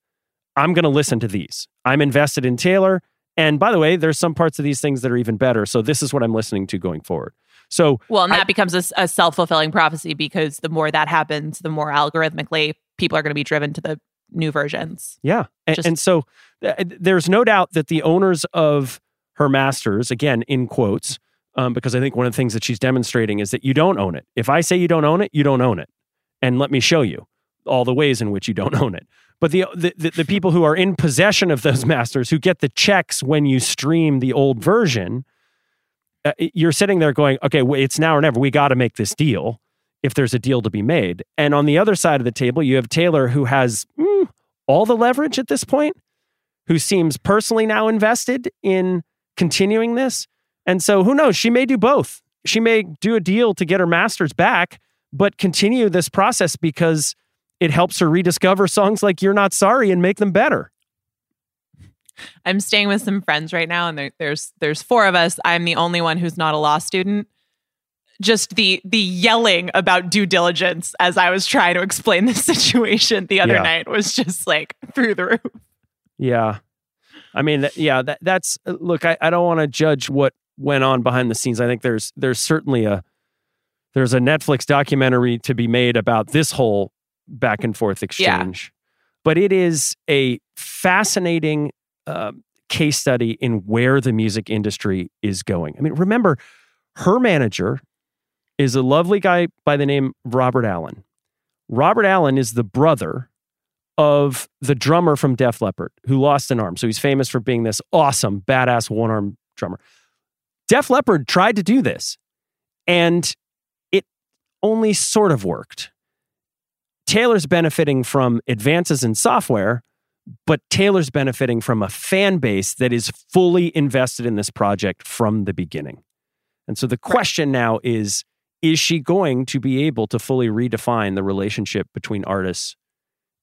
i'm going to listen to these i'm invested in taylor and by the way there's some parts of these things that are even better so this is what i'm listening to going forward so Well, and I- that becomes a, a self fulfilling prophecy because the more that happens, the more algorithmically people are going to be driven to the new versions. Yeah. And, Just- and so th- there's no doubt that the owners of her masters, again, in quotes, um, because I think one of the things that she's demonstrating is that you don't own it. If I say you don't own it, you don't own it. And let me show you all the ways in which you don't own it. But the, the, the, people who are in possession of those masters, who get the checks when you stream the old version, uh, you're sitting there going, okay, it's now or never. We got to make this deal if there's a deal to be made. And on the other side of the table, you have Taylor, who has mm, all the leverage at this point, who seems personally now invested in continuing this. And so who knows? She may do both. She may do a deal to get her masters back, but continue this process because it helps her rediscover songs like You're Not Sorry and make them better. I'm staying with some friends right now, and there, there's there's four of us. I'm the only one who's not a law student. Just the the yelling about due diligence as I was trying to explain the situation the other Yeah. night was just like through the roof. Yeah. I mean, yeah, that, that's look, I, I don't want to judge what went on behind the scenes. I think there's there's certainly a there's a Netflix documentary to be made about this whole back and forth exchange. But it is a fascinating uh, case study in where the music industry is going. I mean, remember, her manager is a lovely guy by the name of Robert Allen. Robert Allen is the brother of the drummer from Def Leppard who lost an arm. So he's famous for being this awesome, badass one arm drummer. Def Leppard tried to do this and it only sort of worked. Taylor's benefiting from advances in software, but Taylor's benefiting from a fan base that is fully invested in this project from the beginning. And so the question now is is she going to be able to fully redefine the relationship between artists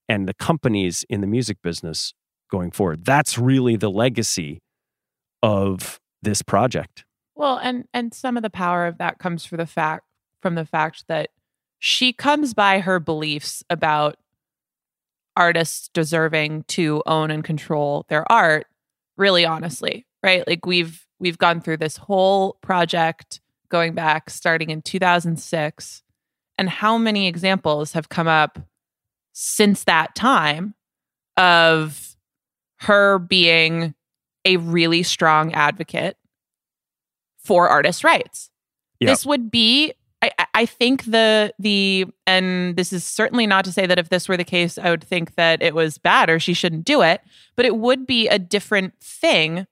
and the companies in the music business going forward? That's really the legacy of this project. Well, and and some of the power of that comes from the fact from the fact that she comes by her beliefs about artists deserving to own and control their art really honestly, right? Like we've we've gone through this whole project going back starting in 2006 and how many examples have come up since that time of her being a really strong advocate for artists' rights. Yep. This would be I, I- think the the and this is certainly not to say that if this were the case, I would think that it was bad or she shouldn't do it, but it would be a different thing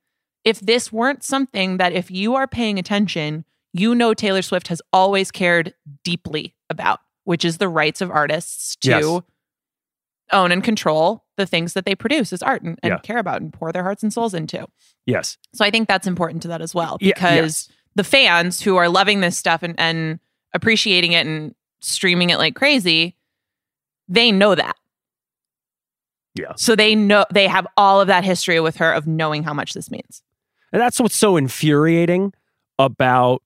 if this weren't something that if you are paying attention, you know Taylor Swift has always cared deeply about, which is the rights of artists to Yes. Own and control the things that they produce as art and, and Yeah. care about and pour their hearts and souls into. Yes. So I think that's important to that as well Yeah, because the fans who are loving this stuff and, and appreciating it and streaming it like crazy, they know that. Yeah. So they know they have all of that history with her of knowing how much this means. And that's what's so infuriating about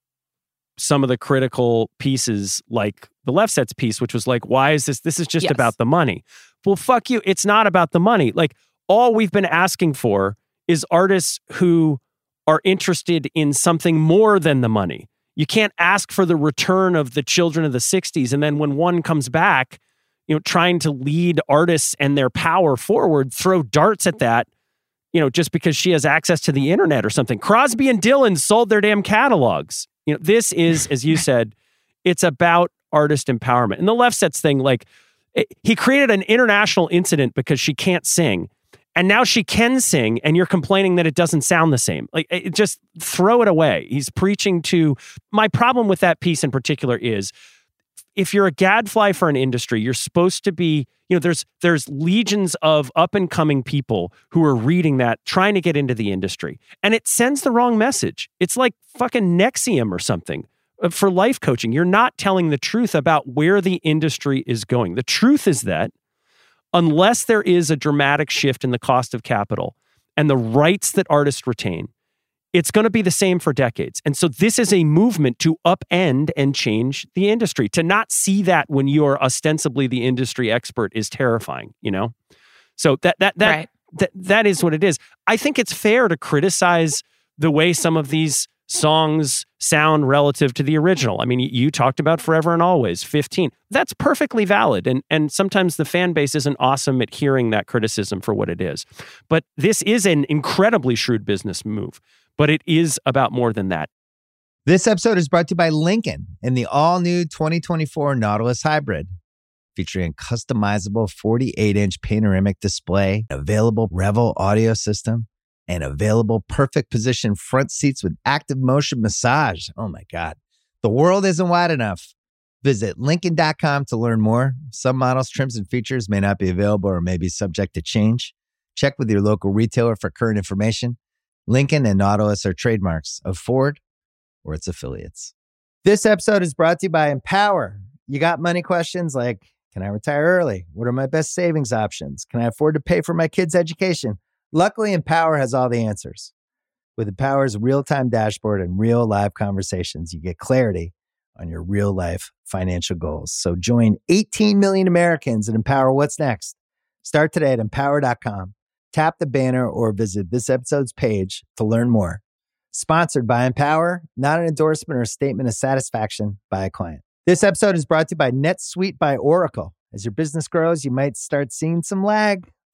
some of the critical pieces, like the Lefsetz piece, which was like, why is this? This is just Yes. about the money. Well, fuck you. It's not about the money. Like, all we've been asking for is artists who are interested in something more than the money. You can't ask for the return of the children of the 60s. And then when one comes back, you know, trying to lead artists and their power forward, throw darts at that you know, just because she has access to the internet or something. Crosby and Dylan sold their damn catalogs. You know, this is, as you said, it's about artist empowerment. And the Lefsetz thing, like, he created an international incident because she can't sing. And now she can sing, and you're complaining that it doesn't sound the same. Like, it, just throw it away. He's preaching to. My problem with that piece in particular is if you're a gadfly for an industry, you're supposed to be, you know, there's there's legions of up and coming people who are reading that, trying to get into the industry. And it sends the wrong message. It's like fucking NXIVM or something Uh, for life coaching. You're not telling the truth about where the industry is going. The truth is that unless there is a dramatic shift in the cost of capital and the rights that artists retain, it's going to be the same for decades. And so this is a movement to upend and change the industry. To not see that when you are ostensibly the industry expert is terrifying, you know? So that that that right. that, that is what it is. I think it's fair to criticize the way some of these songs sound relative to the original. I mean, you- talked about Forever and Always, 15. That's perfectly valid. And and sometimes the fan base isn't awesome at hearing that criticism for what it is. But this is an incredibly shrewd business move. But it is about more than that. This episode is brought to you by Lincoln and the all new 2024 Nautilus Hybrid, featuring customizable 48 inch panoramic display, available Revel audio system, and available perfect position front seats with active motion massage. Oh my God. The world isn't wide enough. Visit Lincoln.com to learn more. Some models, trims, and features may not be available or may be subject to change. Check with your local retailer for current information. Lincoln and Nautilus are trademarks of Ford or its affiliates. This episode is brought to you by Empower. You got money questions like Can I retire early? What are my best savings options? Can I afford to pay for my kids' education? Luckily, Empower has all the answers. With Empower's real time dashboard and real live conversations, you get clarity on your real life financial goals. So join 18 million Americans and Empower What's Next. Start today at empower.com. Tap the banner or visit this episode's page to learn more. Sponsored by Empower, not an endorsement or statement of satisfaction by a client. This episode is brought to you by NetSuite by Oracle. As your business grows, you might start seeing some lag.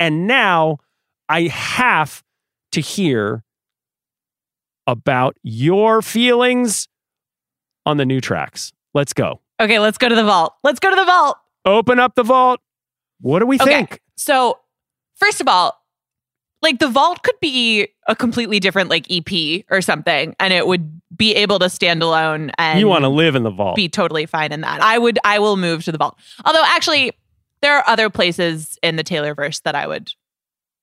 And now I have to hear about your feelings on the new tracks. Let's go. Okay, let's go to the vault. Let's go to the vault. Open up the vault. What do we Okay. think? So, first of all, like the vault could be a completely different like EP or something, and it would be able to stand alone and You want to live in the vault. be totally fine in that. I would I will move to the vault. Although actually there are other places in the Taylor verse that I would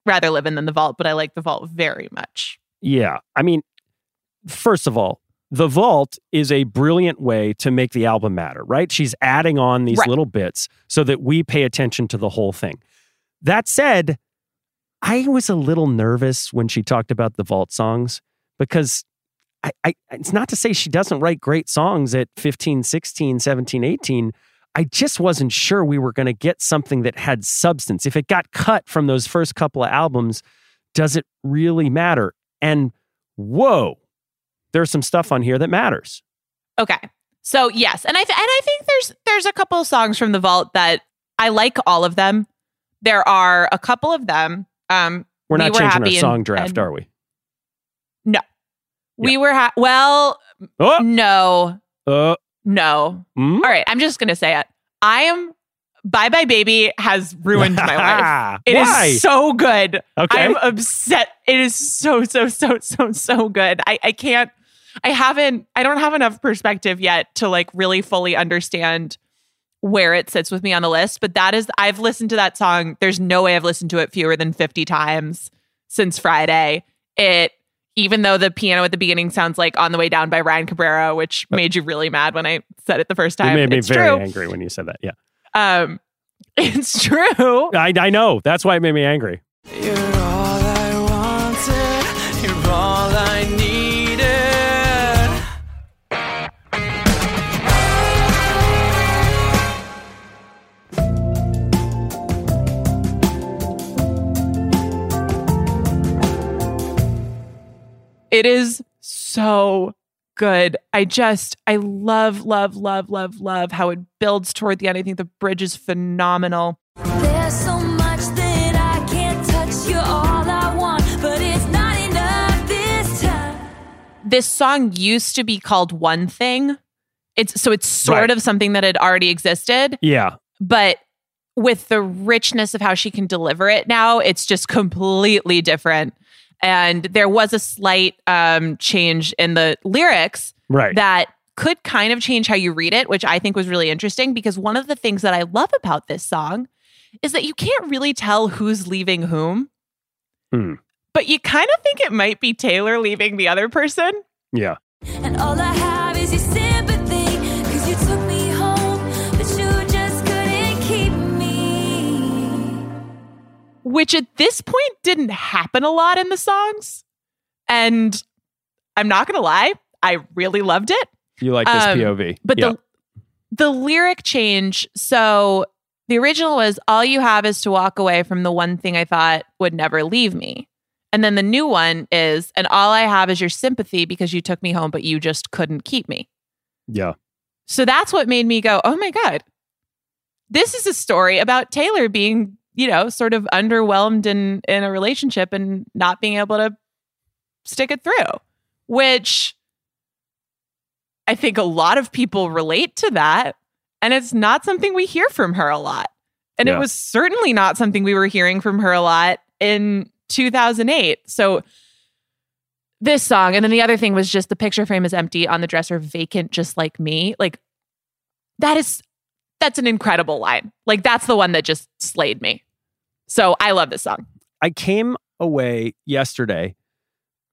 rather live in than the vault, but I like the vault very much. Yeah. I mean, first of all, the vault is a brilliant way to make the album matter, right? She's adding on these Right. little bits so that we pay attention to the whole thing. That said, I was a little nervous when she talked about the vault songs because I, I it's not to say she doesn't write great songs at 15, 16, 17, 18. I just wasn't sure we were going to get something that had substance. If it got cut from those first couple of albums, does it really matter? And whoa, there's some stuff on here that matters. Okay. So yes, and I th- and I think there's there's a couple of songs from the vault that I like all of them. There are a couple of them. Um, We're We not were changing our happy and- song draft, and- are we? No, we were ha- well, Oh, no, uh, no. mm? All right, I'm just gonna say it. I am. Bye bye baby has ruined my life. It is Why? so good. Okay. I'm upset. It is so, so, so, so, so good. I, I can't, I haven't, I don't have enough perspective yet to like really fully understand where it sits with me on the list. But that is, I've listened to that song. There's no way I've listened to it fewer than 50 times since Friday. It, even though the piano at the beginning sounds like On the Way Down by Ryan Cabrera, which made you really mad when I said it the first time. It made me it's very true. angry when you said that. Yeah. Um, it's true. I, I know. That's why it made me angry. You're It is so good. I just, I love, love, love, love, love how it builds toward the end. I think the bridge is phenomenal. There's so much that I can't touch. You're all I want, but it's not enough this time. This song used to be called One Thing. It's so it's sort Right. of something that had already existed, Yeah. but with the richness of how she can deliver it now, it's just completely different. And there was a slight um, change in the lyrics Right. that could kind of change how you read it, which I think was really interesting because one of the things that I love about this song is that you can't really tell who's leaving whom. Hmm. But you kind of think it might be Taylor leaving the other person. yeah. And all I have which at this point didn't happen a lot in the songs. And I'm not going to lie, I really loved it. You like this Um, POV. But yeah. the the lyric change, so the original was all you have is to walk away from the one thing I thought would never leave me. And then the new one is, and all I have is your sympathy because you took me home, but you just couldn't keep me. Yeah. So that's what made me go, oh my God. This is a story about Taylor being, you know, sort of underwhelmed in in a relationship and not being able to stick it through, which I think a lot of people relate to that. And it's not something we hear from her a lot. And Yeah. it was certainly not something we were hearing from her a lot in 2008. So this song and then the other thing was just the picture frame is empty on the dresser vacant just like me. Like that is that's an incredible line. Like that's the one that just slayed me. So I love this song. I came away yesterday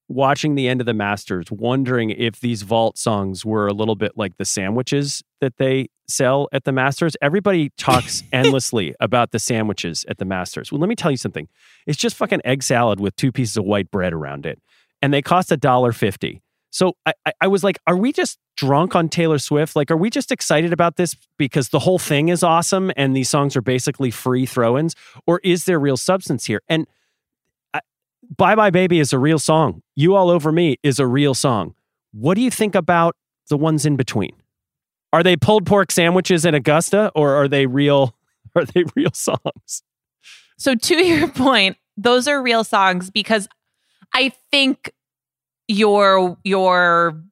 watching the end of the Masters, wondering if these vault songs were a little bit like the sandwiches that they sell at the Masters. Everybody talks endlessly about the sandwiches at the Masters. Well, let me tell you something. It's just fucking egg salad with two pieces of white bread around it, and they cost a dollar fifty. So I, I, I was like, are we just drunk on Taylor Swift? Like, are we just excited about this because the whole thing is awesome and these songs are basically free throw-ins, or is there real substance here? And Bye Bye Baby is a real song. You All Over Me is a real song. What do you think about the ones in between? Are they pulled pork sandwiches in Augusta or are they real are they real songs? So to your point, those are real songs because I think your your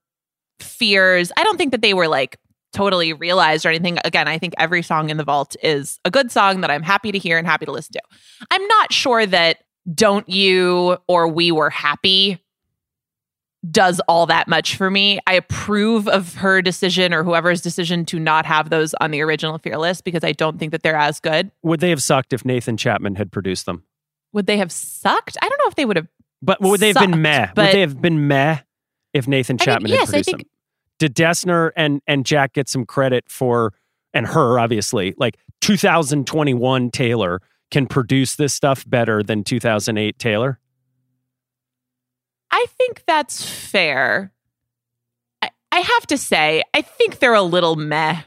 fears, I don't think that they were like totally realized or anything. Again, I think every song in the vault is a good song that I'm happy to hear and happy to listen to. I'm not sure that Don't You or We Were Happy does all that much for me. I approve of her decision or whoever's decision to not have those on the original Fearless because I don't think that they're as good. Would they have sucked if Nathan Chapman had produced them? Would they have sucked? I don't know if they would have But would they have been Sucked, meh? Would they have been meh if Nathan I mean, Chapman yes, had I produced think- them? Did Dessner and and Jack get some credit for and her obviously like 2021 Taylor can produce this stuff better than 2008 Taylor? I think that's fair. I, I have to say, I think they're a little meh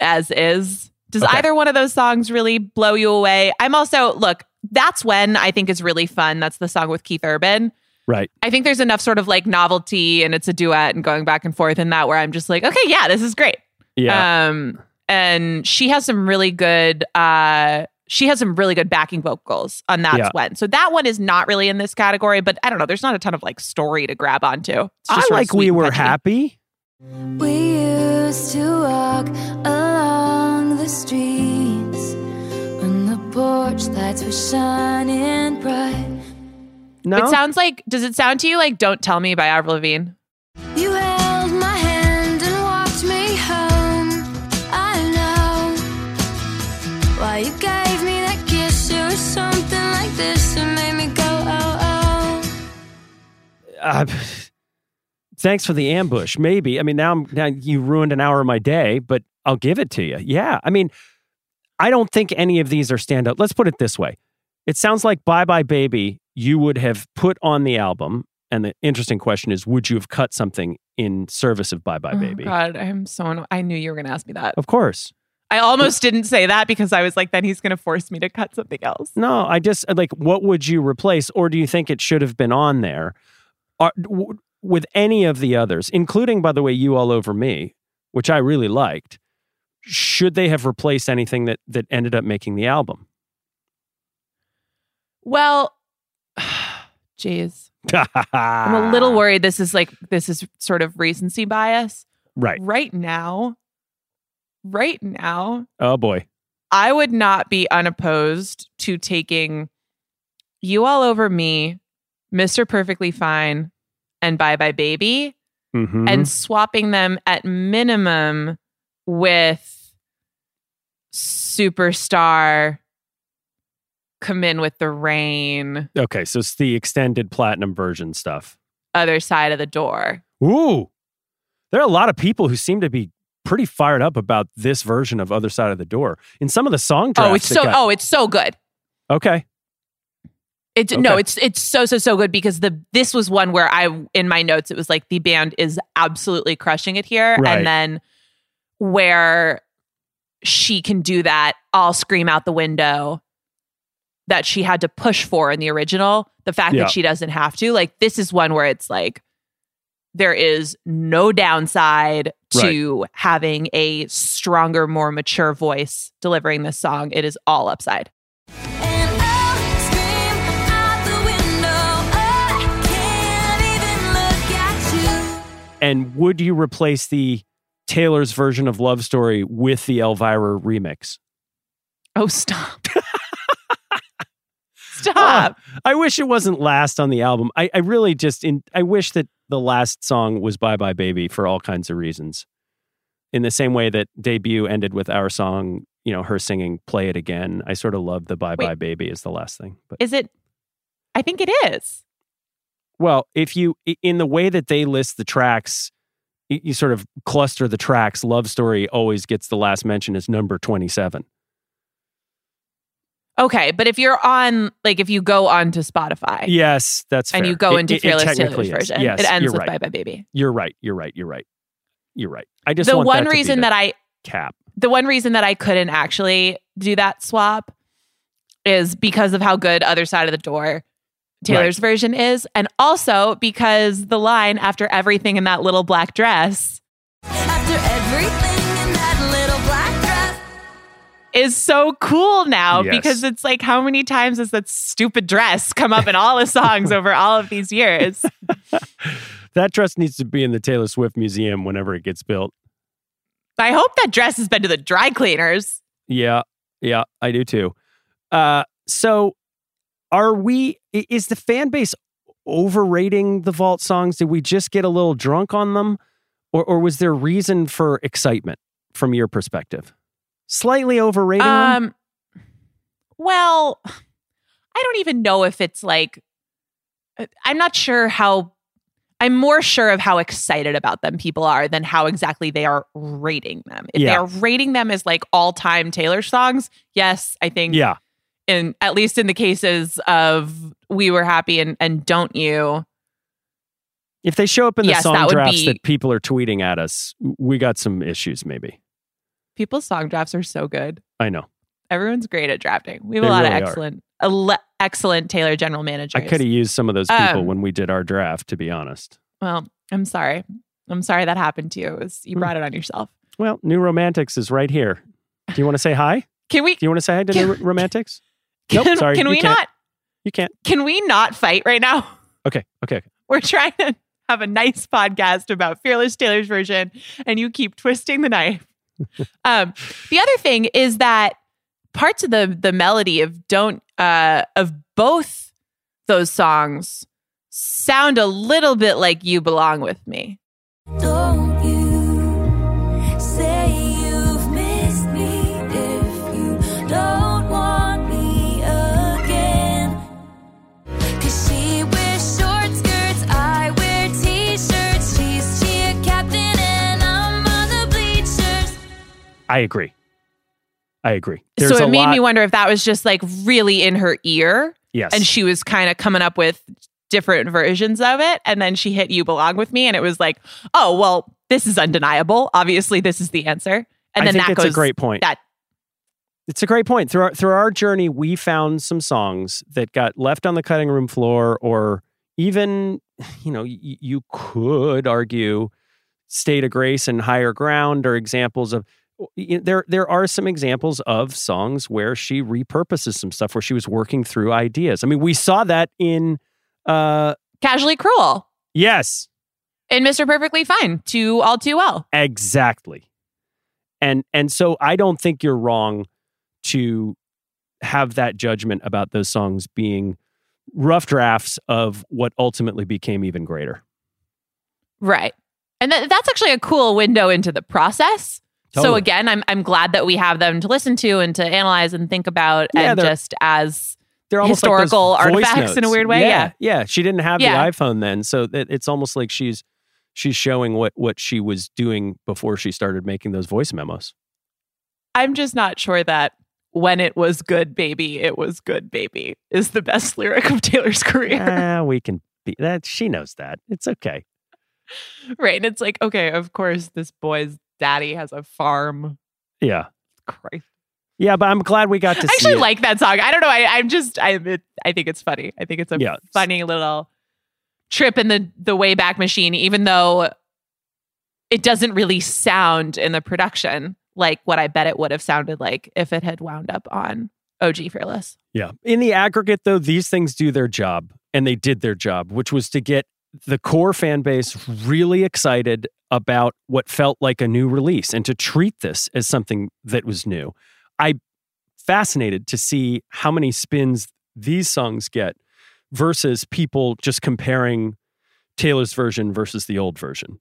as is. Does Okay. either one of those songs really blow you away? I'm also, look, that's when I think is really fun. That's the song with Keith Urban. Right. I think there's enough sort of like novelty and it's a duet and going back and forth in that where I'm just like, okay, yeah, this is great. Yeah. Um, and she has some really good uh she has some really good backing vocals on That's Yeah. When. So that one is not really in this category, but I don't know. There's not a ton of like story to grab onto. It's I just sort like we were catchy. happy. We used to walk along the streets when the porch lights were shining bright. No. It sounds like does it sound to you like Don't Tell Me by Avril Lavigne? You held my hand and walked me home. I know why you gave me that kiss. It was something like this that made me go, oh, oh. uh, thanks for the ambush. Maybe. I mean, now, I'm, now you ruined an hour of my day, but I'll give it to you. Yeah. I mean, I don't think any of these are standout. Let's put it this way. It sounds like Bye Bye Baby you would have put on the album. And the interesting question is, would you have cut something in service of Bye Bye Oh, Baby? God, I'm so anno- I knew you were going to ask me that. Of course. I almost didn't say that because I was like, then he's going to force me to cut something else. No, I just uh, like, what would you replace? Or do you think it should have been on there? Are, w- with any of the others, including, by the way, You All Over Me, which I really liked, should they have replaced anything that, that ended up making the album? Well, jeez. I'm a little worried this is like this is sort of recency bias. Right. Right now, right now, Oh, boy. I would not be unopposed to taking You All Over Me, Mr. Perfectly Fine, and Bye Bye Baby Mhm. and swapping them at minimum with Superstar, Come In With the Rain, okay, so it's the extended platinum version stuff. Other Side of the Door. Ooh. There are a lot of people who seem to be pretty fired up about this version of Other Side of the Door. In some of the song oh, drafts. Oh, it's so got- oh, it's so good. Okay. It's no, it's it's so so so good because the this was one where I in my notes it was like the band is absolutely crushing it here, Right. and then where she can do that, I'll scream out the window. that she had to push for in the original, the fact Yeah. that she doesn't have to, like this is one where it's like there is no downside to having a stronger, more mature voice delivering this song. It is all upside. And I'll scream out the window. I can't even look at you. And would you replace the Taylor's version of Love Story with the Elvira remix? Oh, stop. stop. Ah, I wish it wasn't last on the album. I, I really just in I wish that the last song was Bye Bye Baby for all kinds of reasons. In the same way that debut ended with our song, you know, her singing Play It Again. I sort of love the Bye Wait. Bye Baby as the last thing. But Is it? I think it is. well, if you in the way that they list the tracks, you sort of cluster the tracks, Love Story always gets the last mention as number 27. Okay, but if you're on, like, if you go on to Spotify Yes, that's and fair. you go It- into it- it Fearless technically Taylor's is. version, Yes, it ends with right. Bye Bye Baby. You're right. You're right. You're right. You're right. I just The one that reason that I cap. the one reason that I couldn't actually do that swap is because of how good Other Side of the Door Taylor's version is. And also because the line after everything in that little black dress After everything in that little black dress. is so cool now Yes. because it's like how many times has that stupid dress come up in all the songs over all of these years? That dress needs to be in the Taylor Swift Museum whenever it gets built. I hope that dress has been to the dry cleaners. Yeah, yeah, I do too. Uh, so, are we? Is the fan base overrating the Vault songs? Did we just get a little drunk on them, or or was there reason for excitement from your perspective? Slightly overrating them. Um, well, I don't even know if it's like, uh, I'm not sure how, I'm more sure of how excited about them people are than how exactly they are rating them. If they are rating them as like all time Taylor songs, yes, I think, Yeah, in at least in the cases of We Were Happy and, and Don't You, if they show up in the Yes, song that drafts be- that people are tweeting at us, we got some issues. Maybe people's song drafts are so good. I know. Everyone's great at drafting. We have They a lot really of excellent, ele- excellent Taylor general managers. I could have used some of those people Um, when we did our draft. To be honest. Well, I'm sorry. I'm sorry that happened to you. It was, you Hmm. brought it on yourself. Well, New Romantics is right here. Do you want to say hi? Can we? Do you want to say hi to Can- New Romantics? Can, nope, sorry. Can we not? You can't. Can we not fight right now? Okay, okay. okay. We're trying to have a nice podcast about Fearless Taylor's version, and you keep twisting the knife. um, the other thing is that parts of the the melody of don't uh, of both those songs sound a little bit like "You Belong with Me." I agree. I agree. There's so it made lot. me wonder if that was just like really in her ear, yes. and she was kind of coming up with different versions of it, and then she hit "You Belong with Me," and it was like, oh well, this is undeniable. Obviously, this is the answer. And I then think that it's goes a great point. that It's a great point. Through our, through our journey, we found some songs that got left on the cutting room floor, or even, you know, y- you could argue state of grace and higher ground are examples of. There, there are some examples of songs where she repurposes some stuff where she was working through ideas. I mean, we saw that in, uh, casually cruel yes, in Mr. Perfectly Fine to all too well. Exactly. And and so I don't think you're wrong to have that judgment about those songs being rough drafts of what ultimately became even greater. Right. And that, that's actually a cool window into the process. So again, I'm I'm glad that we have them to listen to and to analyze and think about Yeah, and just as They're almost Historical voice artifacts in a weird way, yeah. Yeah. She didn't have Yeah. the iPhone then. So it, it's almost like she's she's showing what what she was doing before she started making those voice memos. I'm just not sure that when it was good baby, it was good baby is the best lyric of Taylor's career. ah, we can be that she knows that. It's okay. right. And it's like, okay, of course, this boy's daddy has a farm. Yeah. Christ. Yeah, but I'm glad we got to I see actually like that song. I don't know. I, I'm just I it, I think it's funny. I think it's a Yeah. funny little trip in the the way back Machine, even though it doesn't really sound in the production like what I bet it would have sounded like if it had wound up on OG Fearless. Yeah. In the aggregate, though, these things do their job, and they did their job, which was to get the core fan base really excited about what felt like a new release and to treat this as something that was new. I fascinated to see how many spins these songs get versus people just comparing Taylor's version versus the old version.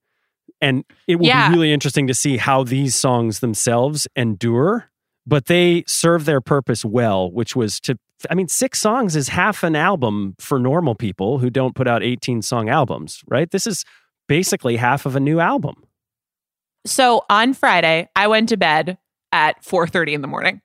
And it will Yeah. be really interesting to see how these songs themselves endure, but they serve their purpose well, which was to, I mean, six songs is half an album for normal people who don't put out 18 song albums, right? This is basically half of a new album. So on Friday, I went to bed at 4:30 in the morning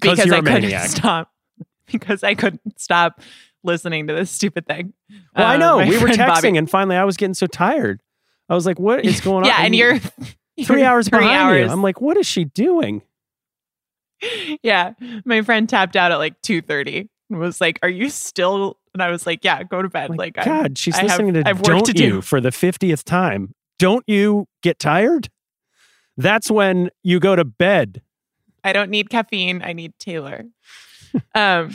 'Cause because you're I couldn't maniac. stop because I couldn't stop listening to this stupid thing. Well, I Uh, know we were texting, Bobby- and finally I was getting so tired. I was like, "What is going on? yeah, on?" and you're, three you're hours three behind hours. you. I'm like, "What is she doing?" yeah, my friend tapped out at like 2:30 and was like, "Are you still?" And I was like, "Yeah, go to bed." Like, Like, I- God, she's I have- listening to I have work "Don't to do. You" for the fiftieth time. Don't you get tired? That's when you go to bed. I don't need caffeine. I need Taylor. um,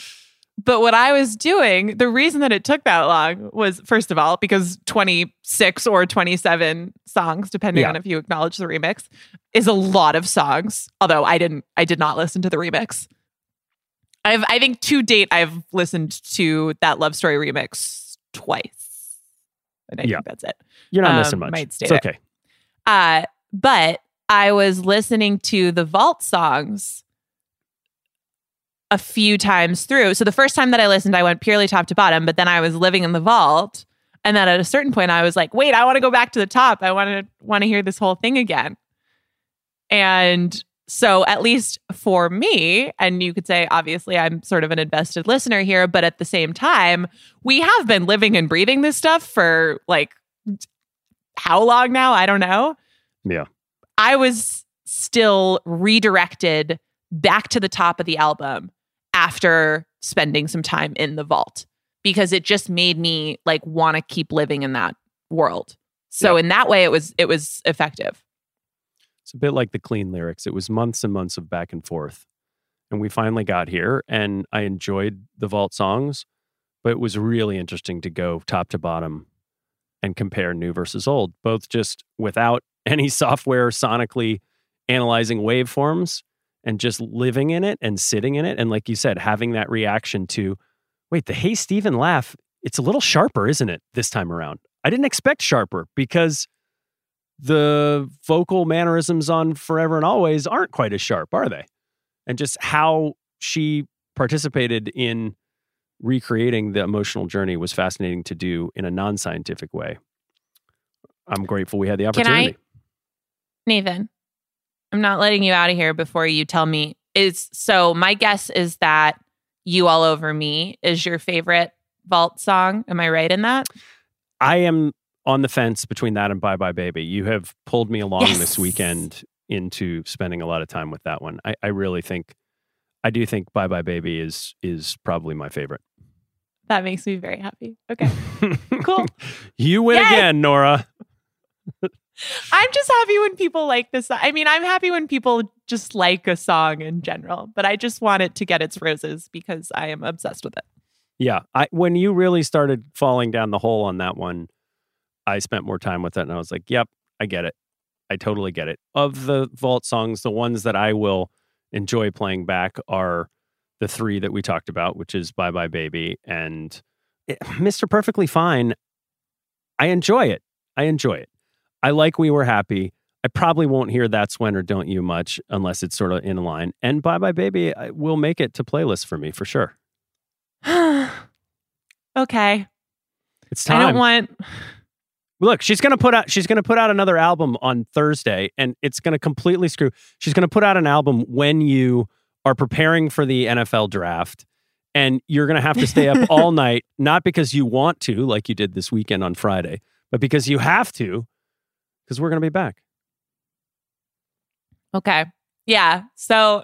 but what I was doing, the reason that it took that long was, first of all, because 26 or 27 songs, depending Yeah. on if you acknowledge the remix, is a lot of songs. Although I didn't, I did not listen to the remix. I've, I think to date, I've listened to that Love Story remix twice. And I Yeah. think that's it. You're not Um, missing much. might It's state okay. Uh, but I was listening to the Vault songs a few times through. So the first time that I listened, I went purely top to bottom, but then I was living in the vault. And then at a certain point, I was like, wait, I want to go back to the top. I want to want to hear this whole thing again. And so at least for me, and you could say obviously I'm sort of an invested listener here, but at the same time, we have been living and breathing this stuff for like how long now? I don't know. Yeah. I was still redirected back to the top of the album after spending some time in the vault because it just made me like want to keep living in that world. So in that way it was it was effective. It's a bit like the clean lyrics. It was months and months of back and forth. And we finally got here and I enjoyed the vault songs, but it was really interesting to go top to bottom and compare new versus old, both just without any software sonically analyzing waveforms and just living in it and sitting in it. And like you said, having that reaction to, wait, the Hey Stephen laugh, it's a little sharper, isn't it, this time around? I didn't expect sharper because the vocal mannerisms on Forever and Always aren't quite as sharp, are they? And just how she participated in recreating the emotional journey was fascinating to do in a non scientific way. I'm grateful we had the opportunity. Can I- opportunity. Nathan, I'm not letting you out of here before you tell me is so my guess is that you all over me is your favorite vault song. Am I right in that? I am on the fence between that and Bye Bye Baby. You have pulled me along Yes. this weekend into spending a lot of time with that one. I, I really think, I do think Bye Bye Baby is is probably my favorite. That makes me very happy. Okay. Cool. you win Yay! again, Nora. I'm just happy when people like this. I mean, I'm happy when people just like a song in general, but I just want it to get its roses because I am obsessed with it. Yeah, I when you really started falling down the hole on that one, I spent more time with it, and I was like, "Yep, I get it. I totally get it." Of the vault songs, the ones that I will enjoy playing back are the three that we talked about, which is "Bye Bye Baby" and eh, "Mr. Perfectly Fine." I enjoy it. I enjoy it. I like "We Were Happy." I probably won't hear "That's When" or "Don't You" much unless it's sort of in line. And "Bye Bye Baby" I- will make it to playlist for me for sure. okay. It's time. I don't want Look, she's gonna put out she's gonna put out another album on Thursday, and it's gonna completely screw. She's gonna put out an album when you are preparing for the NFL draft, and you're gonna have to stay up all night, not because you want to, like you did this weekend on Friday, but because you have to, because we're gonna be back. Okay. Yeah. So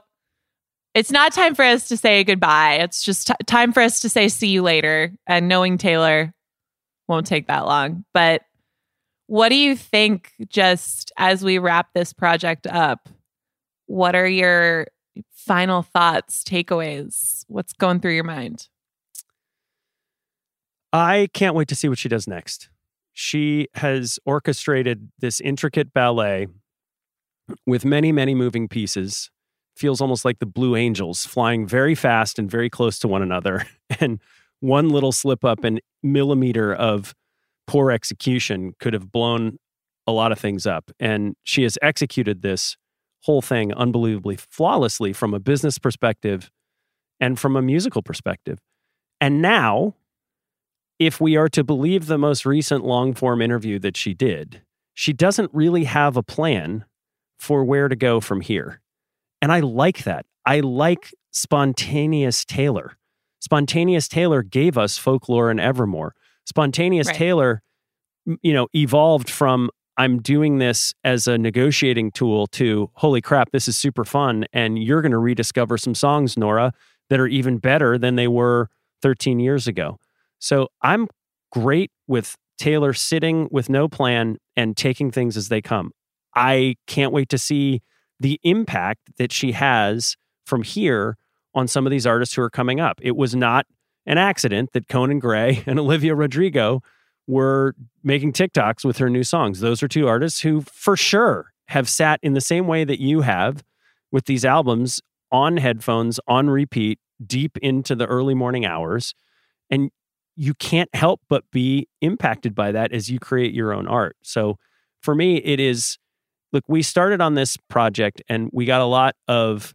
it's not time for us to say goodbye. It's just t- time for us to say see you later. And knowing Taylor won't take that long. But what do you think, just as we wrap this project up? What are your final thoughts, takeaways? What's going through your mind? I can't wait to see what she does next. She has orchestrated this intricate ballet with many, many moving pieces. Feels almost like the Blue Angels flying very fast and very close to one another. And one little slip up and millimeter of poor execution could have blown a lot of things up. And she has executed this whole thing unbelievably flawlessly from a business perspective and from a musical perspective. And now, if we are to believe the most recent long form interview that she did, she doesn't really have a plan for where to go from here. And I like that. I like spontaneous Taylor. Spontaneous Taylor gave us folklore and Evermore. Spontaneous Right. Taylor, you know, evolved from I'm doing this as a negotiating tool to holy crap, this is super fun. And you're going to rediscover some songs, Nora, that are even better than they were 13 years ago. So I'm great with Taylor sitting with no plan and taking things as they come. I can't wait to see the impact that she has from here on some of these artists who are coming up. It was not an accident that Conan Gray and Olivia Rodrigo were making TikToks with her new songs. Those are two artists who, for sure, have sat in the same way that you have with these albums on headphones, on repeat, deep into the early morning hours. And you can't help but be impacted by that as you create your own art. So for me, it is look, we started on this project and we got a lot of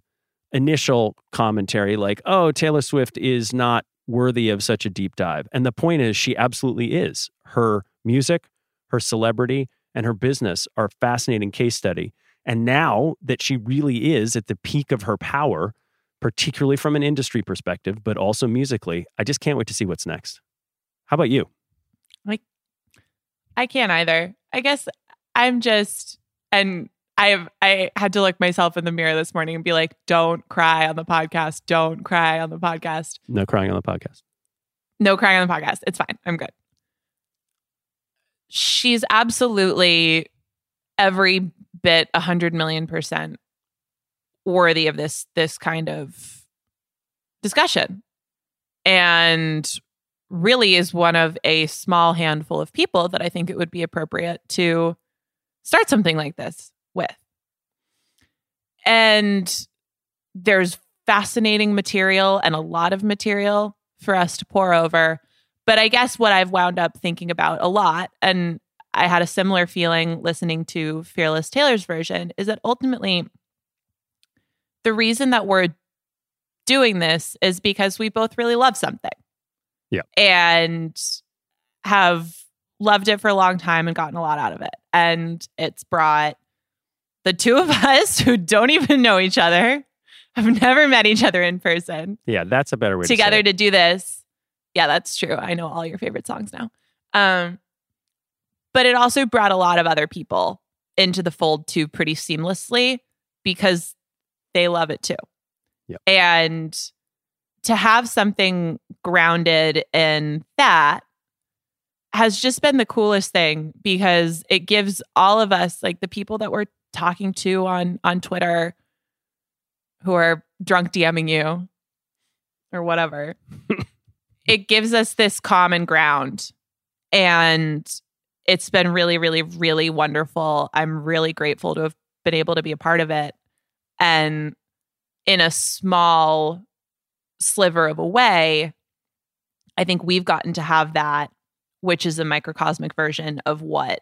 initial commentary like, oh, Taylor Swift is not worthy of such a deep dive. And the point is, she absolutely is. Her music, her celebrity, and her business are fascinating case study. And now that she really is at the peak of her power, particularly from an industry perspective, but also musically, I just can't wait to see what's next. How about you? Like, I can't either. I guess I'm just and I've I had to look myself in the mirror this morning and be like, don't cry on the podcast. Don't cry on the podcast. No crying on the podcast. No crying on the podcast. It's fine. I'm good. She's absolutely every bit a hundred million percent worthy of this this kind of discussion. And really is one of a small handful of people that I think it would be appropriate to start something like this with. And there's fascinating material and a lot of material for us to pour over. But I guess what I've wound up thinking about a lot, and I had a similar feeling listening to Fearless Taylor's version, is that ultimately the reason that we're doing this is because we both really love something. Yeah. And have loved it for a long time and gotten a lot out of it. And it's brought the two of us who don't even know each other, have never met each other in person, Yeah, that's a better way together to say to do this. Yeah, that's true. I know all your favorite songs now. Um, but it also brought a lot of other people into the fold too pretty seamlessly because they love it too. Yep. And to have something grounded in that has just been the coolest thing because it gives all of us like the people that we're talking to on on Twitter who are drunk DMing you or whatever. it gives us this common ground and it's been really really really wonderful. I'm really grateful to have been able to be a part of it and in a small sliver of a way I think we've gotten to have that which is a microcosmic version of what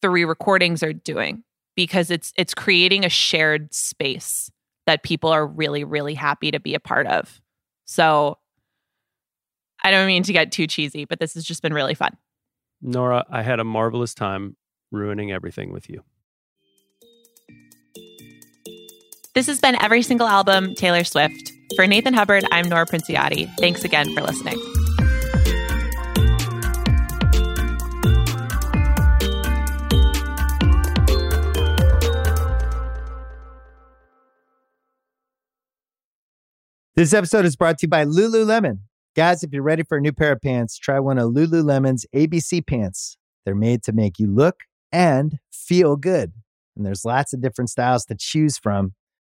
the re-recordings are doing because it's it's creating a shared space that people are really really happy to be a part of. So I don't mean to get too cheesy, but this has just been really fun. Nora, I had a marvelous time ruining everything with you. This has been every single album Taylor Swift. For Nathan Hubbard, I'm Nora Princiotti. Thanks again for listening. This episode is brought to you by Lululemon. Guys, if you're ready for a new pair of pants, try one of Lululemon's ABC pants. They're made to make you look and feel good. And there's lots of different styles to choose from.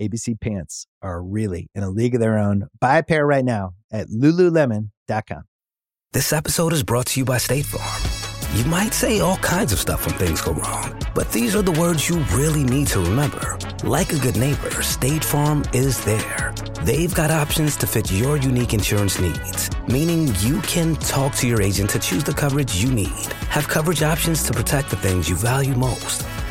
ABC pants are really in a league of their own. Buy a pair right now at lululemon.com. This episode is brought to you by State Farm. You might say all kinds of stuff when things go wrong, but these are the words you really need to remember. Like a good neighbor, State Farm is there. They've got options to fit your unique insurance needs, meaning you can talk to your agent to choose the coverage you need, have coverage options to protect the things you value most.